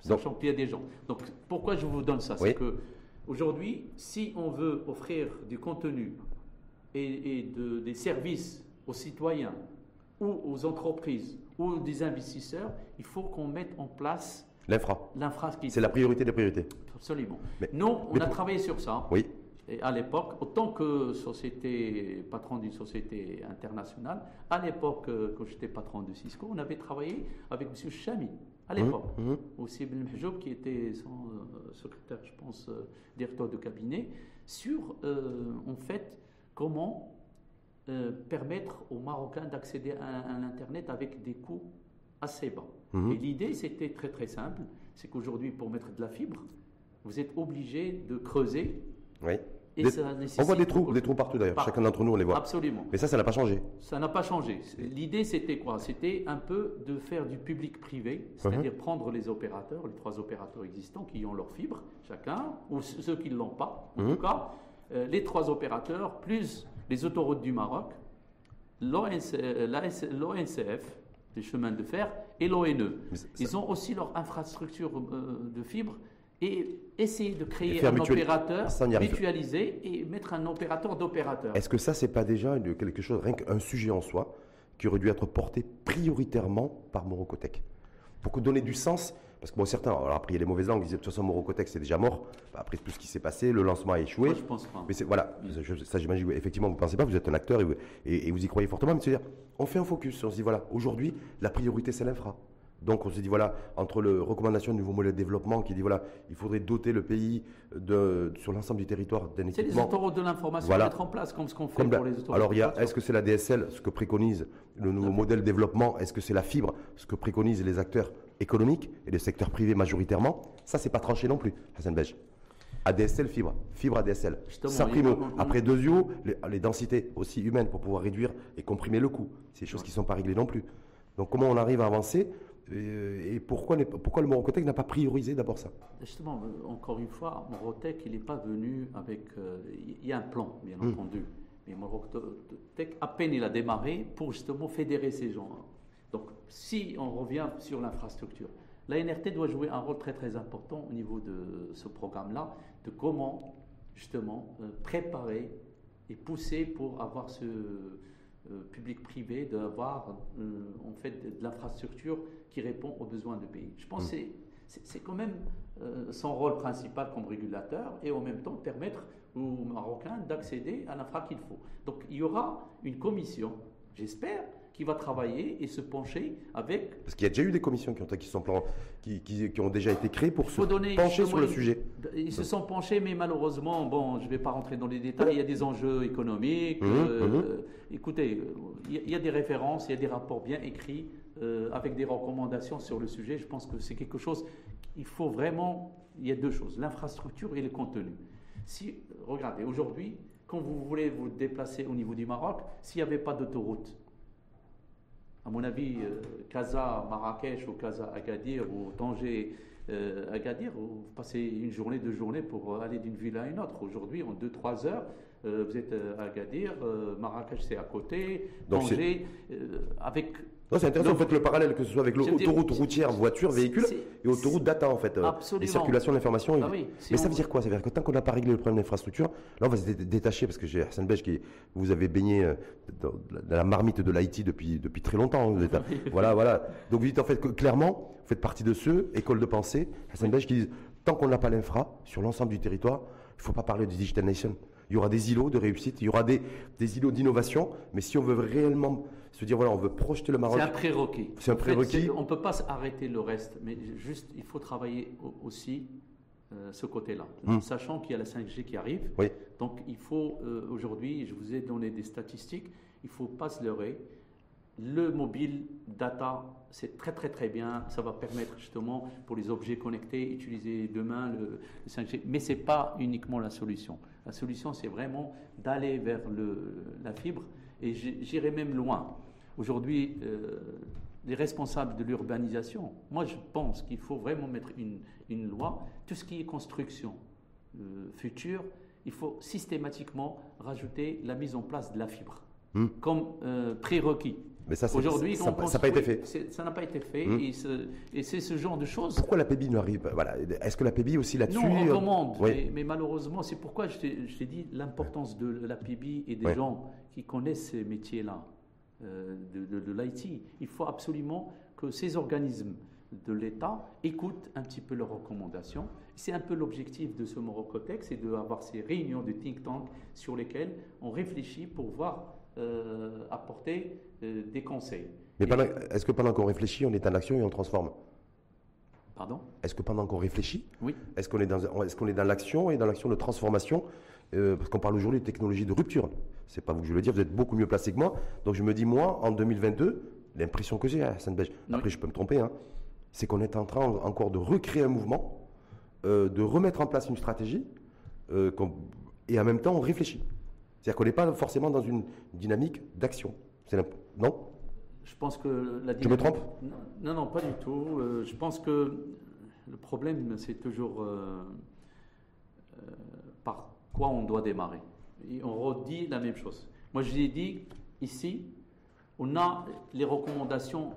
Sachant qu'il y a des gens. Donc, pourquoi je vous donne ça? Oui. C'est que aujourd'hui, si on veut offrir du contenu et, et de- des services aux citoyens ou aux entreprises ou des investisseurs, il faut qu'on mette en place L'infra. l'infrastructure. C'est la priorité des priorités. Absolument. Mais- Nous, on mais a travaillé sur ça. Oui. Et à l'époque, autant que société, patron d'une société internationale, à l'époque, euh, quand j'étais patron de Cisco, on avait travaillé avec M. Chami, à l'époque. Mhm. Mhm. Aussi Ibn Mahjoub, qui était son euh, secrétaire, je pense, euh, directeur de cabinet, sur, euh, en fait, comment permettre aux Marocains d'accéder à, à l'Internet avec des coûts assez bas. Mhm. Et l'idée, c'était très très simple, c'est qu'aujourd'hui, pour mettre de la fibre, vous êtes obligé de creuser Oui. Et Des- ça On voit des trous, beaucoup- des trous partout d'ailleurs. Chacun d'entre nous, on les voit. Absolument. Mais ça, ça n'a pas changé. Ça n'a pas changé. L'idée, c'était quoi? C'était un peu de faire du public-privé, c'est-à-dire prendre les opérateurs, les trois opérateurs existants qui ont leur fibre, chacun, ou ce- ceux qui ne l'ont pas, en Mhm. tout cas, euh, les trois opérateurs, plus les autoroutes du Maroc, l'ONC euh, l'ONCF, les chemins de fer, et l'ONE. Ils ont aussi leur infrastructure euh, de fibre et essayer de créer un mutuali- opérateur Ça, mutualisé et mettre un opérateur d'opérateur. Est-ce que ça, c'est pas déjà une- quelque chose, rien qu'un sujet en soi, qui aurait dû être porté prioritairement par Morocotech Pour que donner du sens, parce que bon, certains, alors après, il y a les mauvaises langues, ils disaient de toute façon, Morocotech, c'est déjà mort. Bah, Après tout ce qui s'est passé, le lancement a échoué. Moi, je pense pas. Mais voilà, je- ça j'imagine, effectivement, vous ne pensez pas, vous êtes un acteur et, vous- et- et vous y croyez fortement, mais c'est-à-dire, on fait un focus, on se dit, voilà, aujourd'hui, la priorité, c'est l'infra. Donc on se dit, voilà, entre le recommandation du nouveau modèle de développement qui dit, voilà, il faudrait doter le pays de, sur l'ensemble du territoire d'un C'est les équipement. autoroutes de l'information Voilà. à mettre en place, comme ce qu'on fait la- pour les autoroutes. alors, il y a, de est-ce que c'est la DSL, ce que préconise le nouveau modèle de développement? Est-ce que c'est la fibre, ce que préconisent les acteurs économiques et le secteur privé majoritairement? Ça, c'est pas tranché non plus, Hassan Bej. ADSL, fibre. Fibre ADSL. Ça, primo. Après, deux yeux, les, les densités aussi humaines pour pouvoir réduire et comprimer le coût. C'est des choses qui ne sont pas réglées non plus. Donc, comment on arrive à avancer? Et pourquoi, les- pourquoi le Morocotech n'a pas priorisé d'abord ça? Justement, euh, encore une fois, Morotech, il n'est pas venu avec. euh, Il y a un plan, bien Hmm. entendu. Mais Morotech, à peine il a démarré pour justement fédérer ces gens. Donc, si on revient sur l'infrastructure, la NRT doit jouer un rôle très très important au niveau de ce programme-là, de comment justement euh, préparer et pousser pour avoir ce euh, public-privé, d'avoir euh, en fait de, l'infrastructure qui répond aux besoins du pays. Je pense que c'est- c'est c'est quand même euh, son rôle principal comme régulateur et en même temps permettre aux Marocains d'accéder à l'infra qu'il faut. Donc il y aura une commission, j'espère, qui va travailler et se pencher avec Parce qu'il y a déjà eu des commissions qui ont, qui sont plan- qui, qui- qui ont déjà été créées pour se pencher sur le sujet. Ils se sont penchés, mais malheureusement, bon, je ne vais pas rentrer dans les détails, il y a des enjeux économiques. Euh, Écoutez, euh, il y a- il y, a des références, il y a des rapports bien écrits euh, avec des recommandations sur le sujet. Je pense que c'est quelque chose, il faut vraiment, il y a deux choses, l'infrastructure et le contenu. Si, regardez, aujourd'hui, quand vous voulez vous déplacer au niveau du Maroc, s'il n'y avait pas d'autoroute, à mon avis, euh, Casa Marrakech ou Casa Agadir ou Tanger euh, Agadir, vous passez une journée, deux journées pour aller d'une ville à une autre. Aujourd'hui, en deux, trois heures, euh, vous êtes euh, à Agadir, euh, Marrakech c'est à côté, Donc Tanger, euh, avec Non, c'est intéressant, faites le parallèle, que ce soit avec l'autoroute routière, voiture, véhicule, et autoroute data, en fait. euh, Absolument. Les circulations de l'information. Ah oui, si Mais ça veut dire quoi? Ça veut dire que tant qu'on n'a pas réglé le problème d'infrastructure, là, on va se dé- détacher, parce que j'ai Hassan Bej qui vous avez baigné euh, dans la marmite de l'IT depuis, depuis très longtemps. vous êtes un- voilà, voilà. Donc vous dites en fait que clairement, vous faites partie de ceux, école de pensée, Hassan Bej, qui disent tant qu'on n'a pas l'infra sur l'ensemble du territoire, il ne faut pas parler de Digital Nation. Il y aura des îlots de réussite, il y aura des, des îlots d'innovation, mais si on veut réellement se dire, voilà, on veut projeter le Maroc. C'est un prérequis. C'est un prérequis. on ne peut pas arrêter le reste, mais juste, il faut travailler au- aussi euh, ce côté-là, Hmm. sachant qu'il y a la 5G qui arrive. Oui. Donc il faut euh, aujourd'hui, je vous ai donné des statistiques, il ne faut pas se leurrer. Le mobile data, c'est très très très bien. Ça va permettre justement pour les objets connectés, utiliser demain le, le 5G. Mais ce n'est pas uniquement la solution. La solution, c'est vraiment d'aller vers le, la fibre. Et j'irai même loin. Aujourd'hui, euh, les responsables de l'urbanisation, moi je pense qu'il faut vraiment mettre une, une loi. Tout ce qui est construction euh, future, il faut systématiquement rajouter la mise en place de la fibre Hmm. comme euh, prérequis. Mais ça, Aujourd'hui, ça n'a pas été fait. Ça n'a pas été fait et, ce- et c'est ce genre de choses. Pourquoi la PBI n'arrive pas? Voilà. Est-ce que la PBI aussi là-dessus Non, on euh, commande, oui. mais, mais malheureusement, c'est pourquoi je t'ai dit l'importance de la PIB et des gens qui connaissent ces métiers-là, euh, de, de- de l'IT. Il faut absolument que ces organismes de l'État écoutent un petit peu leurs recommandations. C'est un peu l'objectif de ce Morocotex, c'est d'avoir ces réunions de think tank sur lesquelles on réfléchit pour voir euh, apporter euh, des conseils. Mais est-ce que pendant qu'on réfléchit, on est en action et on transforme? Pardon? Est-ce que pendant qu'on réfléchit, Oui. est-ce qu'on est dans, est-ce qu'on est dans l'action et dans l'action de transformation Euh, Parce qu'on parle aujourd'hui de technologie de rupture. C'est pas vous que je veux le dire, vous êtes beaucoup mieux placé que moi. Donc je me dis, moi, en 2022, l'impression que j'ai à Sainte-Beige, Oui. après je peux me tromper, hein, c'est qu'on est en train encore de recréer un mouvement, euh, de remettre en place une stratégie, euh, et en même temps on réfléchit. C'est-à-dire qu'on n'est pas forcément dans une dynamique d'action. Non? Je pense que la Je me trompe Non, non, pas du tout. Euh, je pense que le problème, c'est toujours euh, euh, par quoi on doit démarrer. Et on redit la même chose. Moi, je l'ai dit ici, on a les recommandations,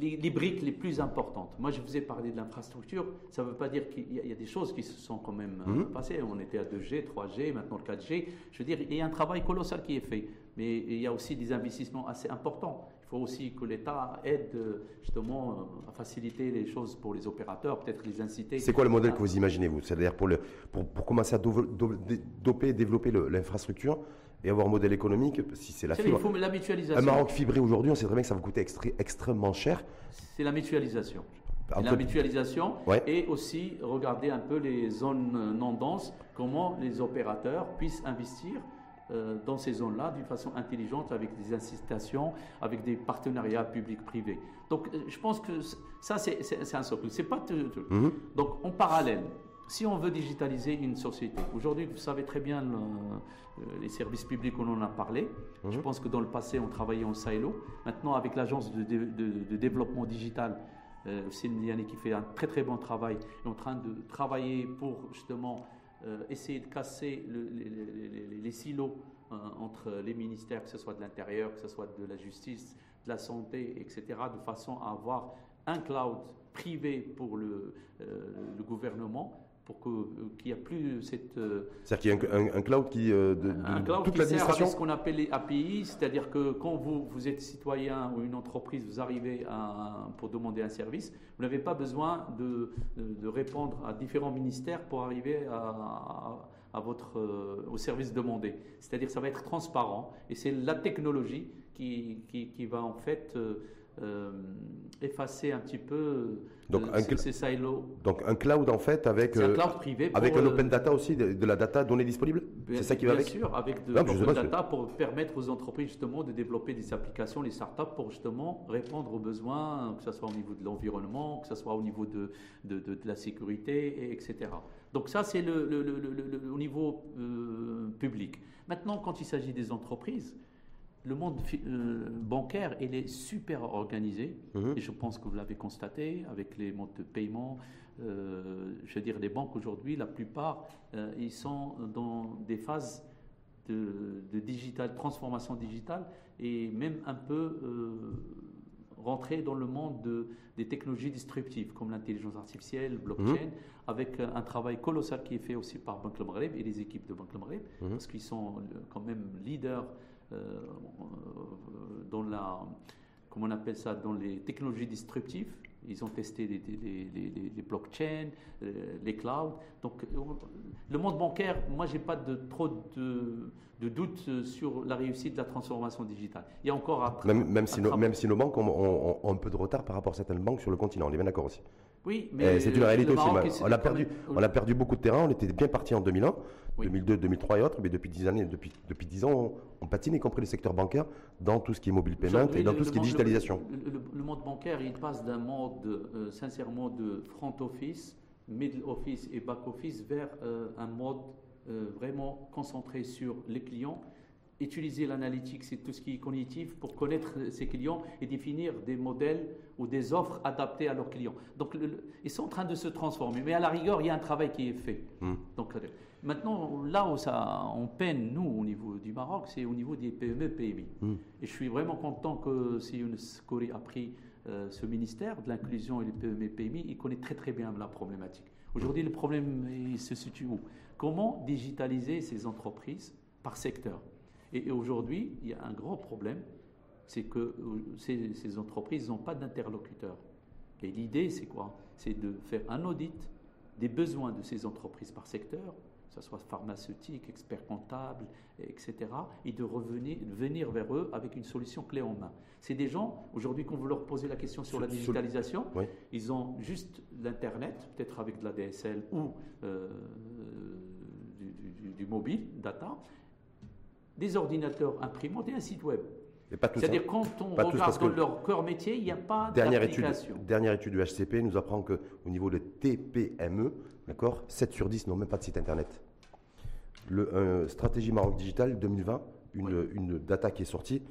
les, les briques les plus importantes. Moi, je vous ai parlé de l'infrastructure. Ça ne veut pas dire qu'il y, a- il y a des choses qui se sont quand même euh, Mhm. passées. On était à 2G, 3G, maintenant le 4G. Je veux dire, il y a un travail colossal qui est fait. Mais il y a aussi des investissements assez importants. Il faut aussi que l'État aide euh, justement euh, à faciliter les choses pour les opérateurs, peut-être les inciter. C'est quoi le modèle que vous imaginez, vous? C'est-à-dire pour, pour, pour commencer à doper, développer l'infrastructure et avoir un modèle économique, si c'est la fibre. Il faut la Un mutualisation. Maroc fibré aujourd'hui, on sait très bien que ça va coûter extré- extrêmement cher. C'est la mutualisation. Et la mutualisation Ouais. et aussi regarder un peu les zones euh, non denses, comment les opérateurs puissent investir euh, dans ces zones-là d'une façon intelligente avec des incitations, avec des partenariats publics-privés. Donc euh, je pense que ça c'est un socle. C'est pas tout- tout. Mhm. Donc en parallèle, si on veut digitaliser une société, aujourd'hui vous savez très bien le- euh, les services publics, on en a parlé. Je Mhm. pense que dans le passé on travaillait en silo. Maintenant avec l'agence de, de- de- de développement digital, euh, Diani qui fait un très très bon travail, est en train de travailler pour justement euh, essayer de casser le- les, silos euh, entre les ministères, que ce soit de l'intérieur, que ce soit de la justice, de la santé, etc., de façon à avoir un cloud privé pour le, euh, le gouvernement, pour euh, qu'il n'y ait plus cette... euh, C'est-à-dire qu'il y a un, un- un cloud qui, euh, de, de- un cloud toute qui sert avec ce qu'on appelle les API, c'est-à-dire que quand vous, vous êtes citoyen ou une entreprise, vous arrivez à- pour demander un service, vous n'avez pas besoin de, de- de répondre à différents ministères pour arriver à, à- à votre, euh, au service demandé. C'est-à-dire que ça va être transparent et c'est la technologie qui, qui, qui va en fait euh, euh, effacer un petit peu Donc, euh, un ces, silos. Donc un cloud en fait avec, un euh, cloud privé. avec un euh, open data aussi, de, de la data donnée disponible? Bien- C'est ça qui va bien avec? sûr, avec de l'open data pour permettre aux entreprises justement de développer des applications, les startups, pour justement répondre aux besoins, que ce soit au niveau de l'environnement, que ce soit au niveau de, de, de- la sécurité, et etc. Donc ça, c'est le, le- le- le- le- au niveau euh, public. Maintenant, quand il s'agit des entreprises, le monde euh, bancaire, il est super organisé. Mhm. Et je pense que vous l'avez constaté avec les modes de paiement. euh, je veux dire, les banques aujourd'hui, la plupart, euh, ils sont dans des phases de, de digital, transformation digitale et même un peu rentrer dans le monde de, des technologies disruptives comme l'intelligence artificielle, blockchain, Mhm. avec un travail colossal qui est fait aussi par Banque Le Maghreb et les équipes de Banque Le Maghreb, Mhm. parce qu'ils sont quand même leaders dans la, comment on appelle ça, dans les technologies disruptives. Ils ont testé les, les, les, les- les blockchains, euh, les clouds. Donc, euh, le monde bancaire, moi, j'ai pas de, trop de, de doutes euh, sur la réussite de la transformation digitale. Il y a encore à Même, même, si nos, même si nos banques ont, ont- ont un peu de retard par rapport à certaines banques sur le continent, on est bien d'accord aussi. Oui, mais c'est une réalité aussi. On a, perdu, on a perdu beaucoup de terrain. On était bien parti en 2001, Oui. 2002, 2003 et autres. Mais depuis 10 années, depuis, depuis 10 ans, on, on patine, y compris le secteur bancaire, dans tout ce qui est mobile payment et dans tout ce qui est digitalisation. Le, le- le monde bancaire, il passe d'un mode, euh, sincèrement, de front office, middle office et back office vers euh, un mode euh, vraiment concentré sur les clients. Utiliser l'analytique, c'est tout ce qui est cognitif pour connaître ses clients et définir des modèles ou des offres adaptées à leurs clients. Donc, le- le- ils sont en train de se transformer. Mais à la rigueur, il y a un travail qui est fait. Hmm. Donc, euh, maintenant, là où ça, on peine, nous, au niveau du Maroc, c'est au niveau des PME, PMI. Hmm. Et je suis vraiment content que Sioun Skouri a pris euh, ce ministère de l'inclusion et les PME, PMI. Il connaît très, très bien la problématique. Aujourd'hui, le problème il se situe où? Comment digitaliser ces entreprises par secteur? Et, aujourd'hui, il y a un grand problème, c'est que euh, ces, ces entreprises n'ont pas d'interlocuteur. Et l'idée, c'est quoi? C'est de faire un audit des besoins de ces entreprises par secteur, que ce soit pharmaceutique, expert comptable, etc., et de revenir venir vers eux avec une solution clé en main. C'est des gens, aujourd'hui, quand vous leur posez la question sur la digitalisation, Oui. ils ont juste l'Internet, peut-être avec de la DSL ou euh, du, du- du mobile, data, des ordinateurs imprimantes et un site web. C'est-à-dire quand on Pas regarde que- leur cœur métier, il n'y a pas Dernière étude, d'application. dernière étude du HCP nous apprend qu'au niveau de TPME, d'accord, 7 sur 10 n'ont même pas de site internet. Le euh, Stratégie Maroc Digital 2020, une, une data qui est sortie,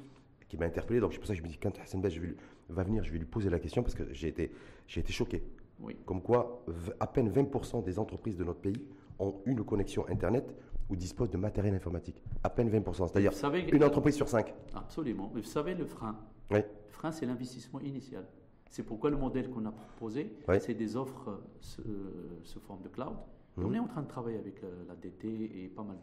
qui m'a interpellé. Donc c'est pour ça que je me dis, quand Hassan lui- va venir, je vais lui poser la question parce que j'ai été, j'ai été choqué. Oui. Comme quoi, à peine 20% des entreprises de notre pays ont une connexion internet ou disposent de matériel informatique. À peine 20%. C'est-à-dire une entreprise sur 5. Absolument. Mais vous savez, le frein, Oui. le frein, c'est l'investissement initial. C'est pourquoi le modèle qu'on a proposé, c'est des offres euh, sous, euh, sous forme de cloud. Mhm. On est en train de travailler avec euh, la DT et pas mal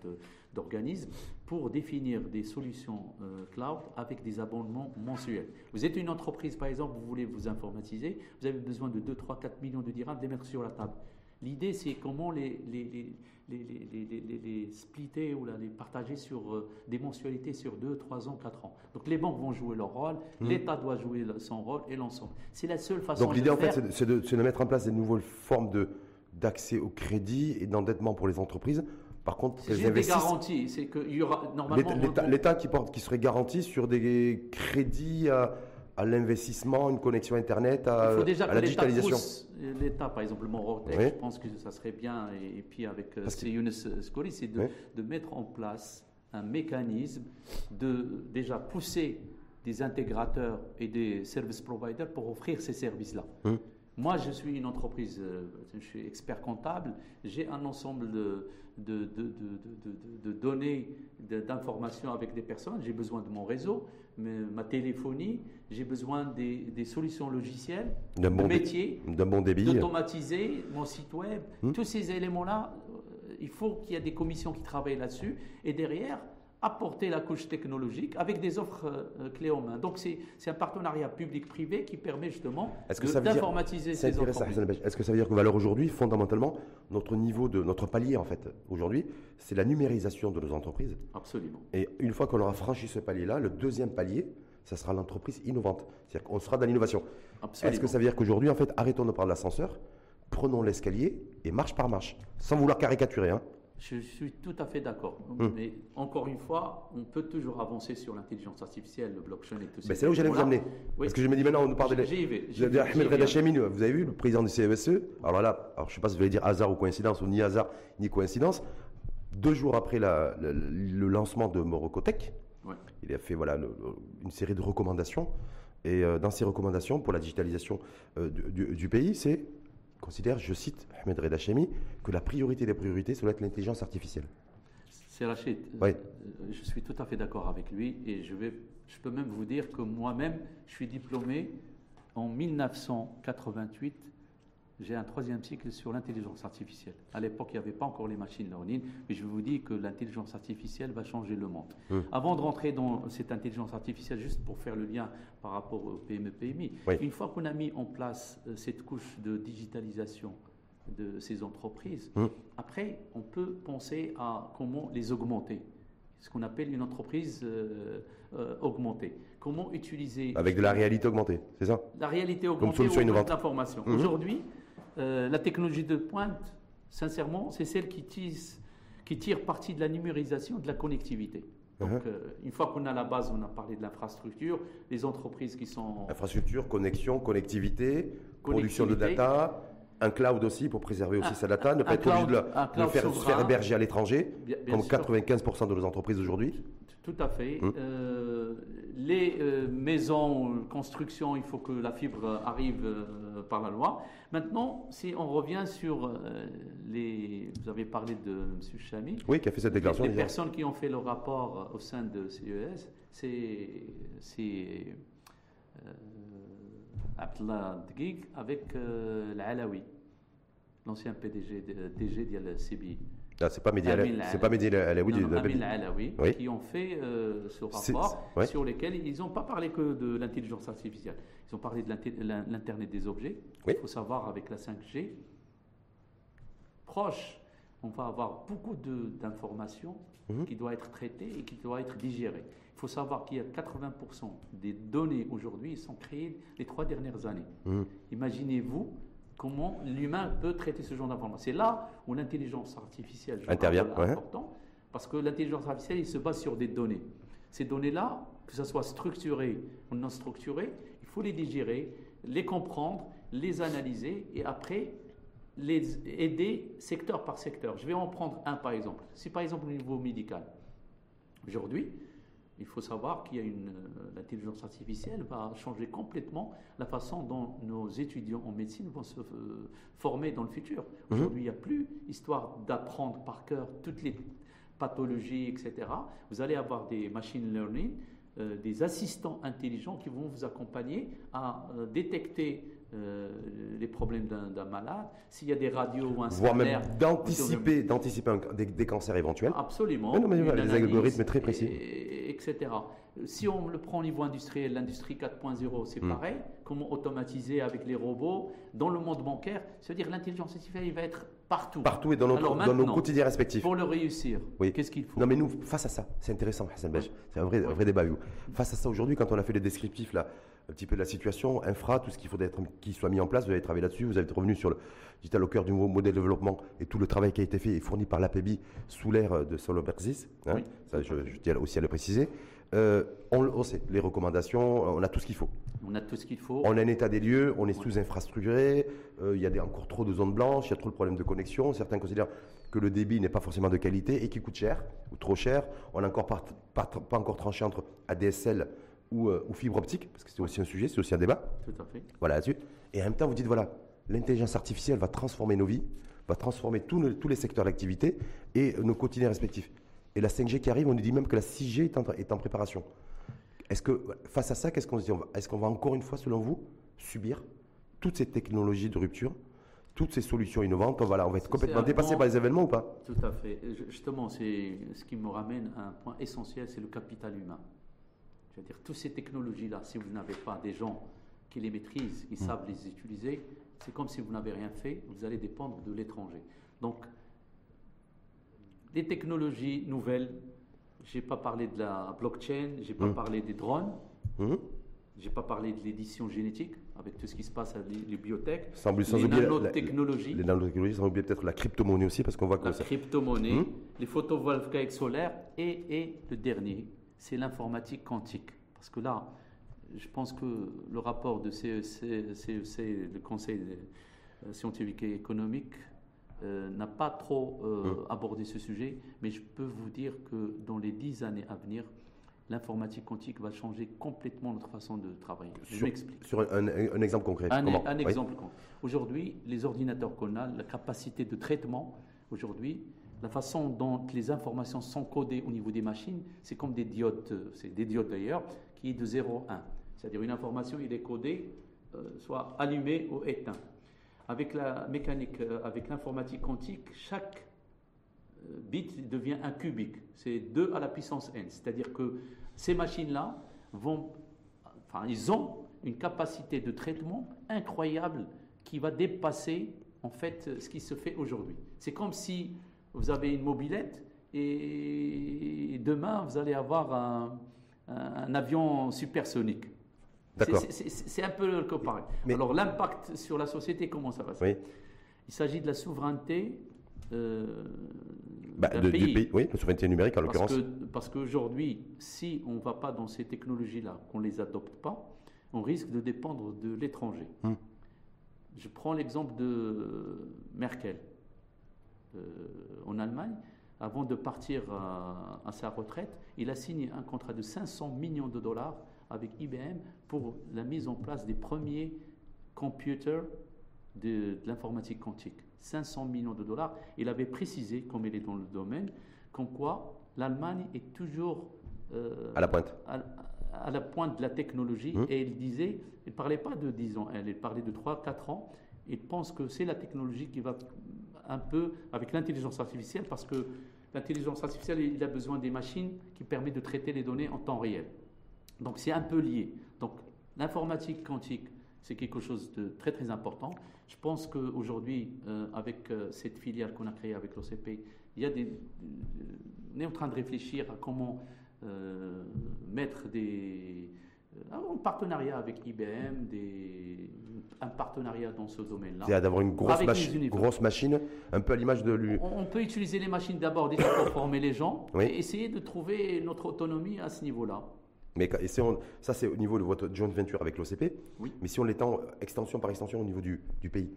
d'organismes pour définir des solutions euh, cloud avec des abonnements mensuels. Vous êtes une entreprise, par exemple, vous voulez vous informatiser, vous avez besoin de 2, 3, 4 millions de dirhams, de les mettre sur la table. L'idée, c'est comment les, les, les, les, les, les- les- splitter ou là, les partager sur euh, des mensualités sur 2, 3 ans, 4 ans. Donc les banques vont jouer leur rôle, l'État doit jouer son rôle et l'ensemble. C'est la seule façon Donc l'idée en fait c'est de, de- mettre en place des nouvelles formes de d'accès au crédit et d'endettement pour les entreprises. Par contre, C'est elles juste des investissent. garanties. C'est qu'il y aura normalement. L'État- qui porte, qui serait garanti sur des crédits à, à l'investissement, une connexion internet, à, Il faut déjà à que la l'État digitalisation. pousse l'État, par exemple, le Morotec, Oui. je pense que ça serait bien, et, et puis avec euh, c'est Younes c'est de, Oui. de mettre en place un mécanisme de déjà pousser des intégrateurs et des service providers pour offrir ces services-là. Hum. Moi, je suis une entreprise, euh, je suis expert comptable, j'ai un ensemble de, données, d'informations avec des personnes, j'ai besoin de mon réseau, ma téléphonie, j'ai besoin des, des solutions logicielles, D'un de bon, métier, d'un bon débit. d'automatiser mon site web. Hmm. Tous ces éléments-là, euh, il faut qu'il y ait des commissions qui travaillent là-dessus. Et derrière, apporter la couche technologique avec des offres euh, euh, clés en main. Donc c'est un partenariat public-privé qui permet justement d'informatiser ces Belge. Est-ce que ça veut dire que aujourd'hui, fondamentalement, notre niveau de notre palier en fait aujourd'hui, c'est la numérisation de nos entreprises. Absolument. Et une fois qu'on aura franchi ce palier-là, le deuxième palier, ça sera l'entreprise innovante. C'est-à-dire qu'on sera dans l'innovation. Absolument. Est-ce que ça veut dire qu'aujourd'hui, en fait, arrêtons de prendre l'ascenseur, prenons l'escalier et marche par marche, sans vouloir caricaturer. Hein. Je suis tout à fait d'accord. Hmm. Mais encore une fois, on peut toujours avancer sur l'intelligence artificielle, le blockchain et tout ça. Ben, c'est là où j'allais vous amener. Oui. Parce que je me dis maintenant, on nous parle de. Vais, Ahmed j'y Reda viens. Chemine, vous avez vu, le président du CESE. Alors là, alors je ne sais pas si vous allez dire hasard ou coïncidence, ou ni hasard ni coïncidence. Deux jours après la- le, le lancement de Morocotech, Ouais. il a fait voilà, le- le- une série de recommandations. Et euh, dans ces recommandations pour la digitalisation euh, du, du- du pays, c'est, considère, je cite Ahmed Reda Chemi, que la priorité des priorités, doit être l'intelligence artificielle. C'est Rachid. Oui. Euh, Je suis tout à fait d'accord avec lui et je, vais, je peux même vous dire que moi-même, je suis diplômé en 1988, j'ai un troisième cycle sur l'intelligence artificielle. À l'époque, il n'y avait pas encore les machines learning, mais je vous dis que l'intelligence artificielle va changer le monde. Hum. Avant de rentrer dans cette intelligence artificielle, juste pour faire le lien par rapport au PME, PMI, Oui. une fois qu'on a mis en place euh, cette couche de digitalisation de ces entreprises, Hum. après, on peut penser à comment les augmenter. Ce qu'on appelle une entreprise euh, euh, augmentée. Comment utiliser Avec de la réalité augmentée, c'est ça? La réalité augmentée solution ou innovante. l'information. Mhm. Aujourd'hui, euh, la technologie de pointe, sincèrement, c'est celle qui, tisse- qui tire parti de la numérisation, de la connectivité. Donc, Mhm. euh, une fois qu'on a la base, on a parlé de l'infrastructure, les entreprises qui sont Infrastructure, connexion, connectivité, production de data, un cloud aussi pour préserver aussi Un- sa data, ne pas être obligé de, la- faire, se souverain. faire héberger à l'étranger, comme sûr, 95% de nos entreprises aujourd'hui. Tout à fait. Mhm. Euh, les euh, maisons, construction, il faut que la fibre arrive euh, par la loi. Maintenant, si on revient sur les. Vous avez parlé de M. Chami. Oui, qui a fait cette déclaration. Les disant- personnes qui ont fait le rapport au sein de CES, c'est Abdallah Dgig avec euh, l'Alawi, l'ancien PDG de, DG de la CBI. Ah, c'est pas Mehdi c'est pas Mehdi Alaoui Non. Amin Oui. qui ont fait euh, ce rapport ouais. sur lesquels ils n'ont pas parlé que de l'intelligence artificielle. Ils ont parlé de l'Internet des objets. Oui. Il faut savoir, avec la 5G, proche, on va avoir beaucoup d'informations Mhm. qui doivent être traitées et qui doivent être digérées. Il faut savoir qu'il y a 80% des données aujourd'hui sont créées les trois dernières années. Mhm. Imaginez-vous comment l'humain peut traiter ce genre d'informations. C'est là où l'intelligence artificielle Intervient, ouais. important, parce que l'intelligence artificielle, il se base sur des données. Ces données-là, que ce soit structurées ou non structurées, il faut les digérer, les comprendre, les analyser et après les aider secteur par secteur. Je vais en prendre un par exemple. Si par exemple au niveau médical, aujourd'hui, il faut savoir qu'il y a une euh, l'intelligence artificielle va changer complètement la façon dont nos étudiants en médecine vont se euh, former dans le futur. Mhm. Aujourd'hui, il n'y a plus histoire d'apprendre par cœur toutes les pathologies, etc. Vous allez avoir des machine learning, euh, des assistants intelligents qui vont vous accompagner à euh, détecter euh, les problèmes d'un malade, s'il y a des radios ou un Voire même d'anticiper, des, des cancers éventuels. Absolument. Oui, non, mais analyse, algorithmes très précis. et- etc. Si on le prend au niveau industriel, l'industrie 4.0, c'est Mm. pareil. Comment automatiser avec les robots dans le monde bancaire? C'est-à-dire l'intelligence artificielle, il va être partout. Partout et dans, notre, Alors dans nos quotidiens respectifs. Pour le réussir, Oui. qu'est-ce qu'il faut? Non mais nous, face à ça, c'est intéressant Hassan Belge, c'est un vrai, un Oui. vrai débat. Face à ça aujourd'hui, quand on a fait les descriptifs là, un petit peu de la situation, infra, tout ce qu'il faudrait être, qui soit mis en place, vous avez travaillé là-dessus, vous êtes revenu sur le digital au cœur du nouveau modèle de développement et tout le travail qui a été fait et fourni par l'APBI sous l'ère de Solo Berzis, hein, Oui. ça je, je tiens aussi à le préciser. Euh, on, on sait, les recommandations, on a tout ce qu'il faut. On a tout ce qu'il faut. On a un état des lieux, on est Ouais. sous-infrastructuré, euh, il y a des- encore trop de zones blanches, il y a trop de problèmes de connexion. Certains considèrent que le débit n'est pas forcément de qualité et qu'il coûte cher ou trop cher. On n'a encore pas, pas- pas encore tranché entre ADSL ou, euh, ou fibre optique, parce que c'est aussi un sujet, c'est aussi un débat. Tout à fait. Voilà là-dessus. Et en même temps, vous dites voilà, l'intelligence artificielle va transformer nos vies, va transformer tous nos- tous les secteurs d'activité et nos quotidiens respectifs. Et la 5G qui arrive, on nous dit même que la 6G est en, est en préparation. Est-ce que face à ça, qu'est-ce qu'on se dit? Est-ce qu'on va encore une fois, selon vous, subir toutes ces technologies de rupture, toutes ces solutions innovantes? On va, là, on va être complètement dépassé par les événements ou pas? Tout à fait. Justement, c'est ce qui me ramène à un point essentiel, c'est le capital humain. Je veux dire, toutes ces technologies-là, si vous n'avez pas des gens qui les maîtrisent, qui savent les utiliser, c'est comme si vous n'avez rien fait, vous allez dépendre de l'étranger. Donc, les technologies nouvelles, j'ai pas parlé de la blockchain, j'ai pas Mm. parlé des drones, Mhm. j'ai pas parlé de l'édition génétique, avec tout ce qui se passe avec les, les biotech, Sans, oublier- sans les oublier la- nanotechnologies. les nanotechnologies, sans oublier peut-être la crypto-monnaie aussi, parce qu'on voit que la crypto-monnaie, Hmm. les photovoltaïques solaires et, et le dernier, c'est l'informatique quantique. Parce que là, je pense que le rapport de CEC, CEC, le Conseil euh, scientifique et économique, euh, n'a pas trop euh, Hmm. abordé ce sujet, mais je peux vous dire que dans les dix années à venir, l'informatique quantique va changer complètement notre façon de travailler. Je sur, m'explique. sur un, un- un exemple concret. Un, comment? un Oui. exemple. con- Aujourd'hui, les ordinateurs qu'on a, la capacité de traitement, aujourd'hui, la façon dont les informations sont codées au niveau des machines, c'est comme des diodes, euh, c'est des diodes d'ailleurs, qui est de 0 à 1. C'est-à-dire une information, il est codé soit allumé ou éteint. Avec la mécanique, avec l'informatique quantique, chaque bit devient un cubique. C'est 2 à la puissance n. C'est-à-dire que ces machines-là vont, enfin, ils ont une capacité de traitement incroyable qui va dépasser en fait ce qui se fait aujourd'hui. C'est comme si vous avez une mobilette et demain vous allez avoir un, avion supersonique. C'est un peu le comparé. Alors l'impact sur la société, comment ça va se faire? Il s'agit de la souveraineté euh, bah, d'un pays. Oui, la souveraineté numérique en l'occurrence. Parce qu'aujourd'hui, si on ne va pas dans ces technologies-là, qu'on ne les adopte pas, on risque de dépendre de l'étranger. Hmm. Je prends l'exemple de Merkel en Allemagne. Avant de partir à, sa retraite, il a signé un contrat de 500 millions de dollars avec IBM pour la mise en place des premiers computers de, l'informatique quantique. 500 millions de dollars. Il avait précisé, comme il est dans le domaine, comme quoi l'Allemagne est toujours euh, à la pointe à la pointe de la technologie mmh. et il disait, il ne parlait pas de 10 ans, il parlait de 3-4 ans. Il pense que c'est la technologie qui va un peu avec l'intelligence artificielle parce que l'intelligence artificielle, il a besoin des machines qui permettent de traiter les données en temps réel. Donc c'est un peu lié. Donc l'informatique quantique, c'est quelque chose de très très important. Je pense qu'aujourd'hui, euh, avec euh, cette filiale qu'on a créée avec l'OCP, il y a des, on est en train de réfléchir à comment euh, mettre des, euh, un partenariat avec IBM, des, un partenariat dans ce domaine-là. C'est d'avoir une grosse, grosse machine, un peu à l'image de lui. On, peut utiliser les machines d'abord déjà pour former les gens et essayer de trouver notre autonomie à ce niveau-là. Mais ça, c'est au niveau de votre joint venture avec l'OCP. Oui. Mais si on l'étend extension par extension au niveau du, du pays,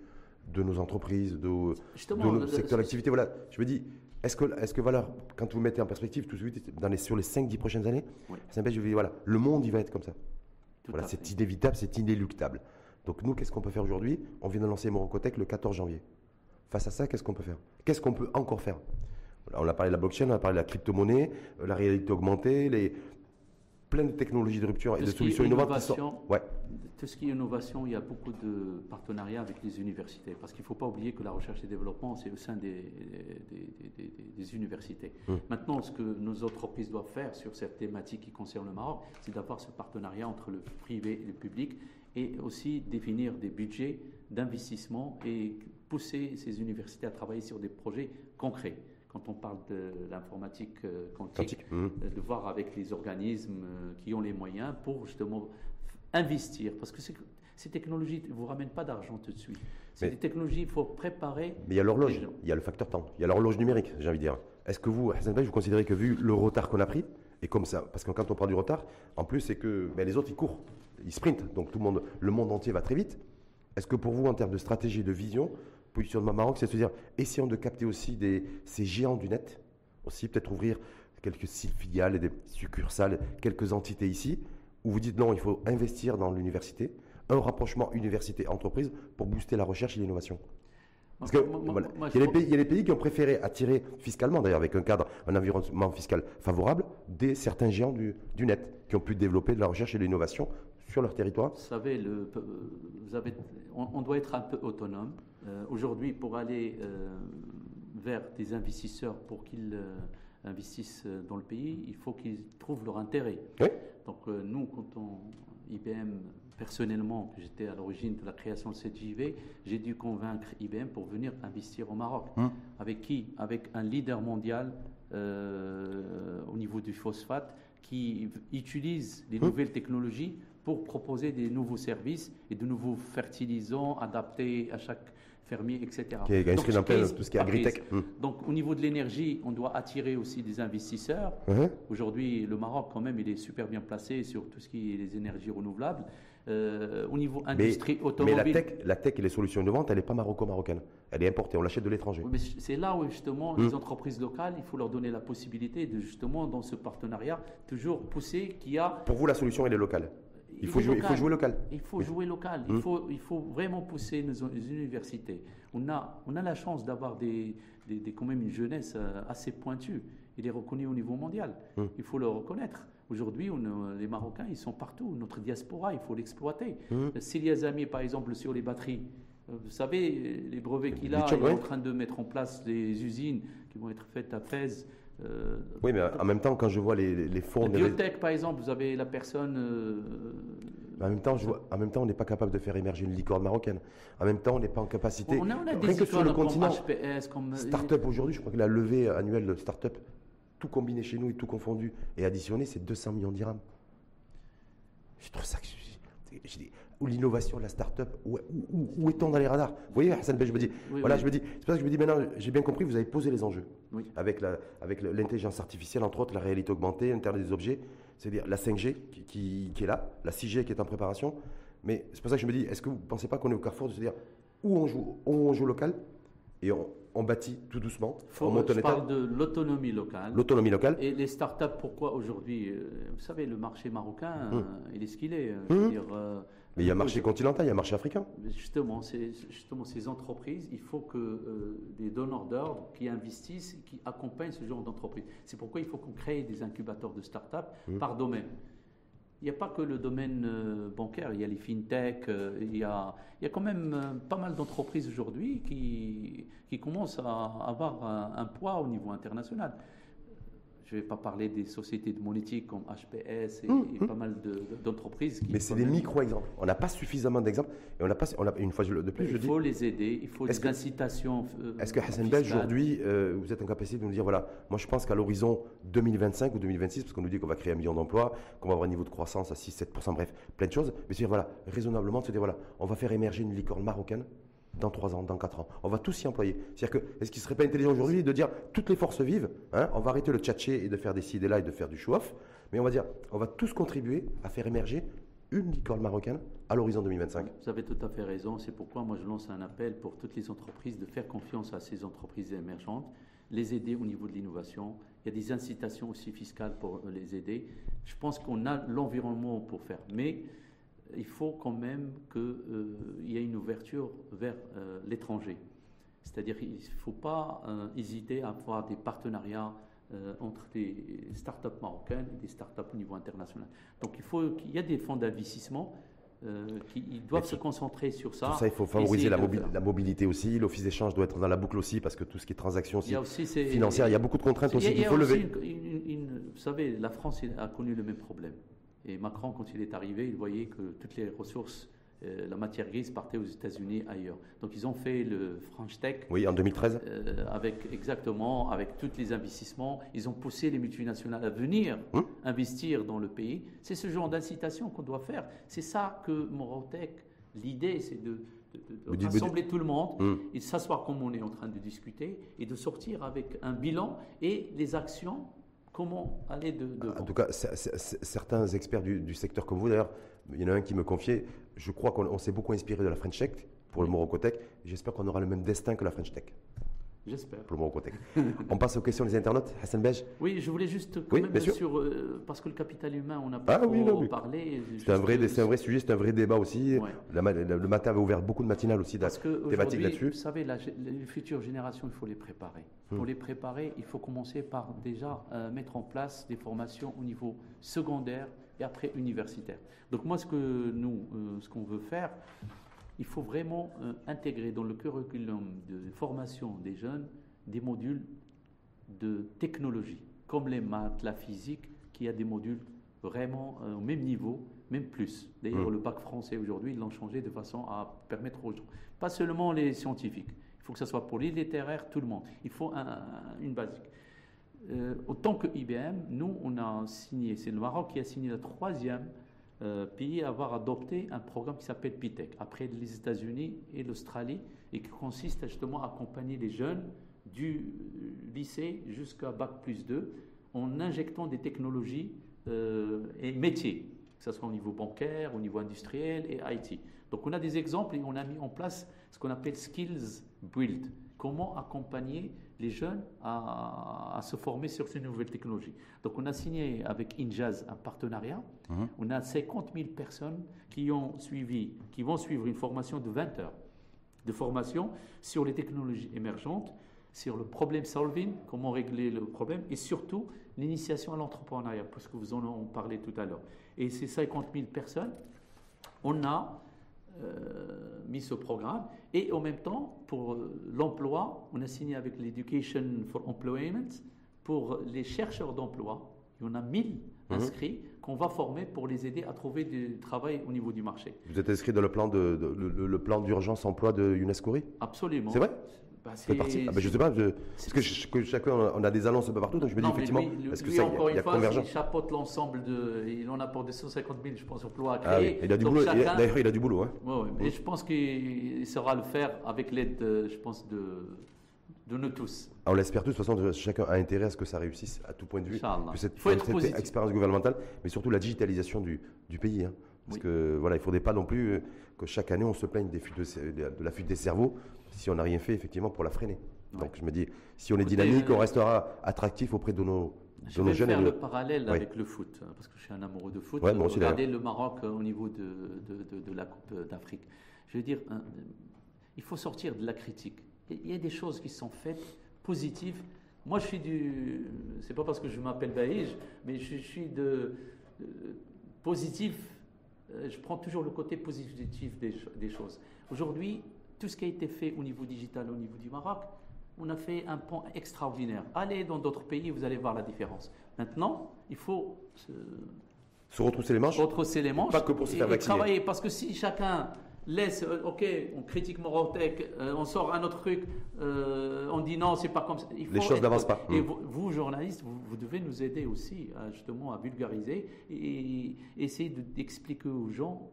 de nos entreprises, de, de nos secteurs d'activité, voilà, je me dis, est-ce que, est que voilà, quand vous mettez en perspective tout de suite, dans les, sur les 5-10 prochaines années, je vais, voilà, le monde, il va être comme ça. voilà, c'est inévitable, c'est inéluctable. Donc nous, qu'est-ce qu'on peut faire aujourd'hui? On vient de lancer Morocotech le 14 janvier. Face à ça, qu'est-ce qu'on peut faire? Qu'est-ce qu'on peut encore faire? On a parlé de la blockchain, on a parlé de la crypto-monnaie, euh, la réalité augmentée, les, plein de technologies de rupture et de solutions innovantes. Ouais tout ce qui est innovation, il y a beaucoup de partenariats avec les universités, parce qu'il ne faut pas oublier que la recherche et développement, c'est au sein des, des, universités. Hum. Maintenant, ce que nos entreprises doivent faire sur cette thématique qui concerne le Maroc, c'est d'avoir ce partenariat entre le privé et le public, et aussi définir des budgets d'investissement et pousser ces universités à travailler sur des projets concrets quand on parle de l'informatique euh, quantique, hum. de voir avec les organismes euh, qui ont les moyens pour justement investir, parce que ces technologies ne vous ramènent pas d'argent tout de suite. C'est des technologies, il faut préparer. Mais il y a l'horloge, il y a le facteur temps, il y a l'horloge numérique, j'ai envie de dire. Est-ce que vous, Hassan vous considérez que vu le retard qu'on a pris, et comme ça, parce que quand on parle du retard, en plus, c'est que ben, les autres, ils courent, ils sprintent, donc tout le monde, le monde entier va très vite. Est-ce que pour vous, en termes de stratégie, de vision, positionnement Maroc, c'est de se dire, essayons de capter aussi des, ces géants du net, aussi peut-être ouvrir quelques filiales et des succursales, quelques entités ici, où vous dites non, il faut investir dans l'université, un rapprochement université-entreprise pour booster la recherche et l'innovation. Parce qu'il y, y, a les pays qui ont préféré attirer fiscalement, d'ailleurs avec un cadre, un environnement fiscal favorable, des certains géants du, net qui ont pu développer de la recherche et de l'innovation sur leur territoire. Vous savez, le, vous avez, on, doit être un peu autonome. Euh, aujourd'hui, pour aller euh, vers des investisseurs pour qu'ils euh, investissent dans le pays, il faut qu'ils trouvent leur intérêt. Oui. Donc nous, quand on, IBM, personnellement, j'étais à l'origine de la création de cette JV, j'ai dû convaincre IBM pour venir investir au Maroc. Hum. Avec qui? Avec un leader mondial au niveau du phosphate qui utilise les hum. nouvelles technologies pour proposer des nouveaux services et de nouveaux fertilisants adaptés à chaque fermier, etc. Qui est inscrit dans tout ce qui est agritech. Hmm. Donc au niveau de l'énergie, on doit attirer aussi des investisseurs. Aujourd'hui, le Maroc, quand même, il est super bien placé sur tout ce qui est les énergies renouvelables. Euh, au niveau industrie automobile. Mais la tech, la tech et les solutions innovantes, elle n'est pas maroco-marocaine. Elle est importée, on l'achète de l'étranger. c'est là où justement hmm. les entreprises locales, il faut leur donner la possibilité de justement dans ce partenariat toujours pousser qu'il y a. Pour vous, la solution elle est locale. Il faut, jouer, il faut, jouer, local. Il faut jouer local. Il, hmm. faut, il faut vraiment pousser nos, universités. On a, on a la chance d'avoir des, des, quand même une jeunesse euh, assez pointue. Il est reconnu au niveau mondial. Hmm. Il faut le reconnaître. Aujourd'hui, les Marocains, ils sont partout. Notre diaspora, il faut l'exploiter. Mmh. amis, par exemple, sur les batteries, euh, vous savez, les brevets qu'il a, il est en train de mettre en place des usines qui vont être faites à Fès. Euh, oui, mais en même temps, quand je vois les, les fonds... La biotech, par exemple, vous avez la personne... Euh, en même, temps, je vois, en même temps, on n'est pas capable de faire émerger une licorne marocaine. En même temps, on n'est pas en capacité... On a, on a des que sur le continent, HPS, comme... Start-up aujourd'hui, je crois que la levée annuelle de start-up tout combiné chez nous et tout confondu et additionné, c'est 200 millions d'irhams. Je trouve ça que ou l'innovation, la start-up, où, où, est-on dans les radars? Vous voyez, Hassan ben, je me dis, voilà, je me dis, c'est pour ça que je me dis maintenant, j'ai bien compris, vous avez posé les enjeux avec la, avec l'intelligence artificielle, entre autres, la réalité augmentée, Internet des objets, c'est-à-dire la 5G qui, qui, est là, la 6G qui est en préparation. Mais c'est pour ça que je me dis, est-ce que vous ne pensez pas qu'on est au carrefour de se dire où on joue, où on joue local et on, on bâtit tout doucement. Faut, on je parle de l'autonomie locale. L'autonomie locale. Et les startups, pourquoi aujourd'hui euh, Vous savez, le marché marocain, hum. euh, il est ce qu'il est. Euh, dire, mais il y a un marché continental, il y a un marché africain. Justement, justement ces entreprises, il faut que des donneurs d'ordre qui investissent, qui accompagnent ce genre d'entreprise. C'est pourquoi il faut qu'on crée des incubateurs de start-up hum. par domaine il n'y a pas que le domaine euh, bancaire, il y a les fintech, euh, il y a, il y a quand même euh, pas mal d'entreprises aujourd'hui qui, qui commencent à avoir un, poids au niveau international je ne vais pas parler des sociétés de monétique comme HPS et, hum, hum. pas mal d'entreprises. Mais c'est des micro-exemples. On n'a pas suffisamment d'exemples. Et on n'a pas, on a, une fois de plus, il je dis. Il faut les aider, il faut des incitations. Euh, est-ce que Hassan Bell, aujourd'hui, euh, vous êtes en capacité de nous dire voilà, moi je pense qu'à l'horizon 2025 ou 2026, parce qu'on nous dit qu'on va créer un million d'emplois, qu'on va avoir un niveau de croissance à 6-7%, bref, plein de choses. Mais c'est dire voilà, raisonnablement, se dire voilà, on va faire émerger une licorne marocaine dans 3 ans, dans 4 ans. On va tous s'y employer. C'est-à-dire que, est-ce qu'il ne serait pas intelligent aujourd'hui de dire toutes les forces vivent, hein, on va arrêter le tchatcher et de faire des ci là et de faire du show-off, mais on va dire, on va tous contribuer à faire émerger une licorne marocaine à l'horizon 2025. Vous avez tout à fait raison. C'est pourquoi moi je lance un appel pour toutes les entreprises de faire confiance à ces entreprises émergentes, les aider au niveau de l'innovation. Il y a des incitations aussi fiscales pour les aider. Je pense qu'on a l'environnement pour faire. Mais il faut quand même qu'il euh, y ait une ouverture vers euh, l'étranger. C'est-à-dire qu'il ne faut pas euh, hésiter à avoir des partenariats entre des startups marocaines et des startups au niveau international. Donc il faut qu'il y ait des fonds d'investissement qui doivent se concentrer sur ça. Tout ça, il faut favoriser la, mobilité aussi. L'office d'échange doit être dans la boucle aussi, parce que tout ce qui est transactions aussi, financières, il y a beaucoup de contraintes aussi qu'il faut lever. vous savez, la France a connu le même problème. Et Macron, quand il est arrivé, il voyait que toutes les ressources, euh, la matière grise partait aux États-Unis ailleurs. Donc ils ont fait le French Tech. Oui, en 2013. Euh, avec exactement, avec tous les investissements, ils ont poussé les multinationales à venir hum. investir dans le pays. C'est ce genre d'incitation qu'on doit faire. C'est ça que Morotech, l'idée, c'est de, rassembler tout le monde hum. et s'asseoir comme on est en train de discuter et de sortir avec un bilan et les actions Comment aller de, En tout cas, certains experts du, secteur comme vous, d'ailleurs, il y en a un qui me confiait, je crois qu'on s'est beaucoup inspiré de la French Tech pour le Morocotech. J'espère qu'on aura le même destin que la French Tech. J'espère. Pour le Morocotech. On passe aux questions des internautes. Hassan Bej Oui, je voulais juste quand même sur. Euh, parce que le capital humain, on n'a pas ah, oui, parlé. C'est un, vrai, un vrai sujet, c'est un vrai débat aussi. le matin avait ouvert beaucoup de matinales aussi parce que thématiques là-dessus. Vous savez, les futures générations, il faut les préparer. Pour hmm. les préparer, il faut commencer par déjà euh, mettre en place des formations au niveau secondaire et après universitaire. Donc moi, ce que nous, euh, ce qu'on veut faire, il faut vraiment euh, intégrer dans le curriculum de formation des jeunes des modules de technologie, comme les maths, la physique, qui a des modules vraiment euh, au même niveau, même plus. D'ailleurs, mmh. le bac français aujourd'hui, ils l'ont changé de façon à permettre aux gens, pas seulement les scientifiques, il faut que ce soit pour les littéraires, tout le monde. Il faut une basique. Euh, autant que IBM, nous, on a signé, c'est le Maroc qui a signé la troisième euh, pays à avoir adopté un programme qui s'appelle PITEC, après les États-Unis et l'Australie, et qui consiste justement à accompagner les jeunes du lycée jusqu'à Bac plus 2 en injectant des technologies euh, et métiers, que ce soit au niveau bancaire, au niveau industriel et IT. Donc on a des exemples et on a mis en place ce qu'on appelle Skills Build, comment accompagner les jeunes à, se former sur ces nouvelles technologies. Donc on a signé avec Injaz un partenariat. On a 50 000 personnes qui ont suivi, qui vont suivre une formation de 20 heures de formation sur les technologies émergentes sur le problème solving, comment régler le problème, et surtout l'initiation à l'entrepreneuriat, parce que vous en avez parlé tout à l'heure. Et ces 50 000 personnes, on a euh, mis ce programme, et en même temps, pour l'emploi, on a signé avec l'Education for Employment, pour les chercheurs d'emploi, il y en a 1000 mhm. inscrits qu'on va former pour les aider à trouver du travail au niveau du marché. Vous êtes inscrit dans le plan de, le, plan d'urgence emploi de UNESCO Absolument. C'est vrai? Bah, c'est parti. Ah bah, je sais pas, parce que, chacun on a des annonces un peu partout, donc je me dis effectivement, est-ce que ça, il y a, convergence Il chapeaute l'ensemble de, il en a pour 250 000, je pense, emplois à créer. Ah, oui. il a du boulot. D'ailleurs, il a du boulot. Hein. Ouais, ouais, et je pense qu'il saura le faire avec l'aide, je pense, de de nous tous. On l'espère tous, de toute façon, chacun a intérêt à ce que ça réussisse à tout point de vue. Que cette, expérience gouvernementale, mais surtout la digitalisation du, du pays. Hein. Parce que voilà, il ne faudrait pas non plus que chaque année on se plaigne des de, la fuite des cerveaux si on n'a rien fait effectivement pour la freiner. Donc je me dis, si on est dynamique, on euh, restera attractif auprès de nos, je vais faire le parallèle avec le foot, hein, parce que je suis un amoureux de foot. Ouais, Regardez le Maroc euh, au niveau de, de, de la Coupe d'Afrique. Je veux dire, il faut sortir de la critique il y a des choses qui sont faites positives. Moi, je suis du. C'est pas parce que je m'appelle Baïj, mais je, suis de, positif. Euh, je prends toujours le côté positif des, choses. Aujourd'hui, tout ce qui a été fait au niveau digital, au niveau du Maroc, on a fait un pont extraordinaire. Allez dans d'autres pays, vous allez voir la différence. Maintenant, il faut se, se retrousser les manches. Retrousser les manches. Pas que pour se faire et travailler, parce que si chacun laisse, euh, ok, on critique Morotech, euh, on sort un autre truc, euh, on dit non, c'est pas comme ça. Les choses n'avancent pas. Et mm. vous, journalistes, vous, devez nous aider aussi justement à vulgariser et, essayer d'expliquer aux gens.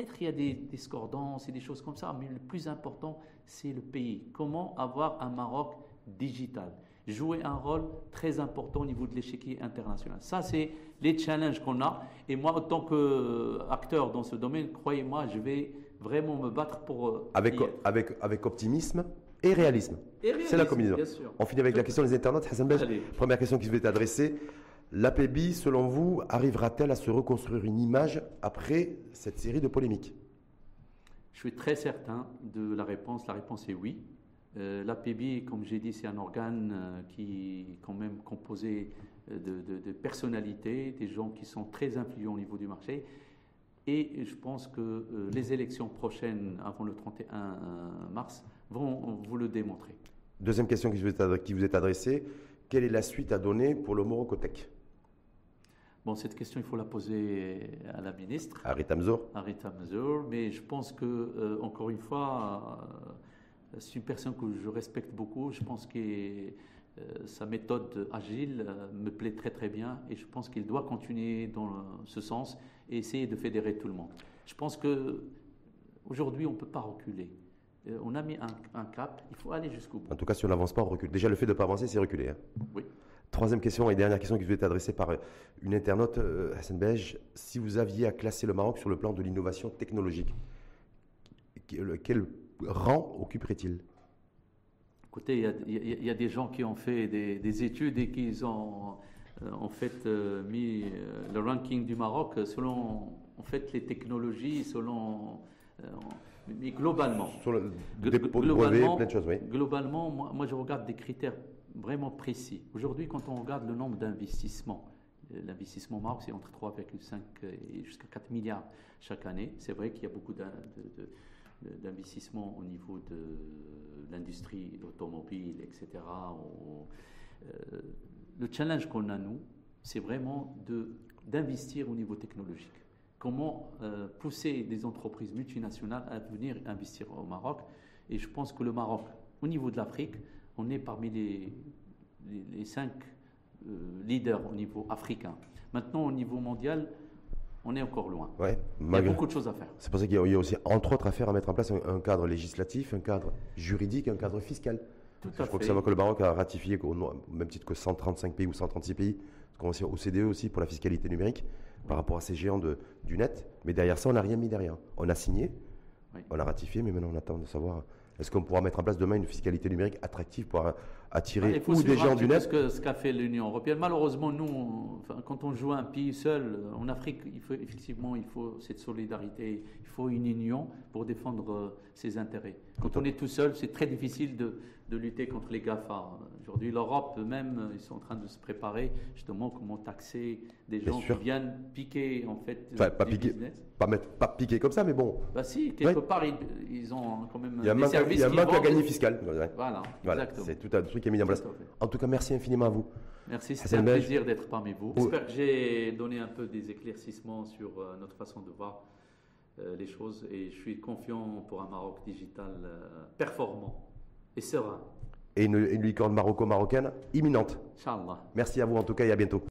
Peut-être qu'il y a des discordances et des choses comme ça, mais le plus important, c'est le pays. Comment avoir un Maroc digital? Jouer un rôle très important au niveau de l'échiquier international. Ça, c'est les challenges qu'on a. Et moi, en tant qu'acteur dans ce domaine, croyez-moi, je vais vraiment me battre pour. Euh, avec, avec, avec optimisme et réalisme. C'est la combinaison. On finit avec la question des internautes. Hassan première question qui vous est adressée. L'APB, selon vous, arrivera-t-elle à se reconstruire une image après cette série de polémiques? Je suis très certain de la réponse. La réponse est oui. Euh, L'APB, comme j'ai dit, c'est un organe euh, qui est quand même composé de, de, personnalités, des gens qui sont très influents au niveau du marché. Et je pense que euh, les élections prochaines, avant le 31 euh, mars, vont vous le démontrer. Deuxième question qui vous est adressée. Quelle est la suite à donner pour le Morocotech Bon, cette question, il faut la poser à la ministre. À Rita Mzour. À Rita Mzour. Mais je pense que, euh, encore une fois, c'est une personne que je respecte beaucoup. Je pense que sa méthode agile me plaît très très bien et je pense qu'il doit continuer dans ce sens et essayer de fédérer tout le monde. Je pense que aujourd'hui, on ne peut pas reculer. Euh, on a mis un, cap, il faut aller jusqu'au bout. En tout cas, si on n'avance pas, on recule. Déjà, le fait de ne pas avancer, c'est reculer. Hein. Oui. Troisième question et dernière question qui vous est adressée par euh, une internaute, euh, Hassan Bej. Si vous aviez à classer le Maroc sur le plan de l'innovation technologique, quel rang occuperait-il? Écoutez, il y, a des gens qui ont fait des, des études et qui ont euh, en fait euh, mis euh, le ranking du Maroc selon en fait les technologies, selon mais globalement. Sur le, globalement, plein de choses, oui. globalement moi, moi, je regarde des critères vraiment précis. Aujourd'hui, quand on regarde le nombre d'investissements, l'investissement au Maroc, c'est entre 3,5 et jusqu'à 4 milliards chaque année. C'est vrai qu'il y a beaucoup d'investissements au niveau de l'industrie automobile, etc le challenge qu'on a, nous, c'est vraiment d'investir au niveau technologique. Comment euh, pousser des entreprises multinationales à venir investir au Maroc? Et je pense que le Maroc, au niveau de l'Afrique, on est parmi les, les, cinq euh, leaders au niveau africain. Maintenant, au niveau mondial, on est encore loin. Ouais, il y a beaucoup de choses à faire. C'est pour ça qu'il y a aussi, entre autres, à faire à mettre en place un cadre législatif, un cadre juridique, un cadre fiscal je crois que c'est que le Maroc a ratifié, au même titre que 135 pays ou 136 pays, qu'on au CDE aussi pour la fiscalité numérique, par rapport à ces géants de, du net. Mais derrière ça, on n'a rien mis derrière. On a signé, on a ratifié, mais maintenant on attend de savoir Est-ce qu'on pourra mettre en place demain une fiscalité numérique attractive pour euh, attirer Ah, ou des gens du net ce que- ce qu'a fait l'Union européenne. Malheureusement, nous, on- enfin, quand on joue un pays seul, euh, en Afrique, il faut, effectivement, il faut cette solidarité, il faut une union pour défendre euh, ses intérêts. Quand on est tout seul, c'est très difficile de, de lutter contre les GAFA. Aujourd'hui, l'Europe eux-mêmes, euh, ils sont en train de se préparer justement comment taxer des gens qui viennent piquer en fait Enfin, pas du piquer. business. pas, mettre, pas piquer comme ça, mais bon, Bah si, quelque Ouais. part, ils, ils ont quand même il y a un des services il y a manque à gagner fiscal. Ouais. Voilà, Voilà, exactement. c'est tout un truc qui est mis en place. En tout cas, merci infiniment à vous. Merci, c'était Hassan un plaisir d'être parmi vous. J'espère que j'ai donné un peu des éclaircissements sur euh, notre façon de voir euh, les choses et je suis confiant pour un Maroc digital euh, performant et serein. Et une, une licorne maroco-marocaine imminente. Inch'Allah. Merci à vous en tout cas et à bientôt.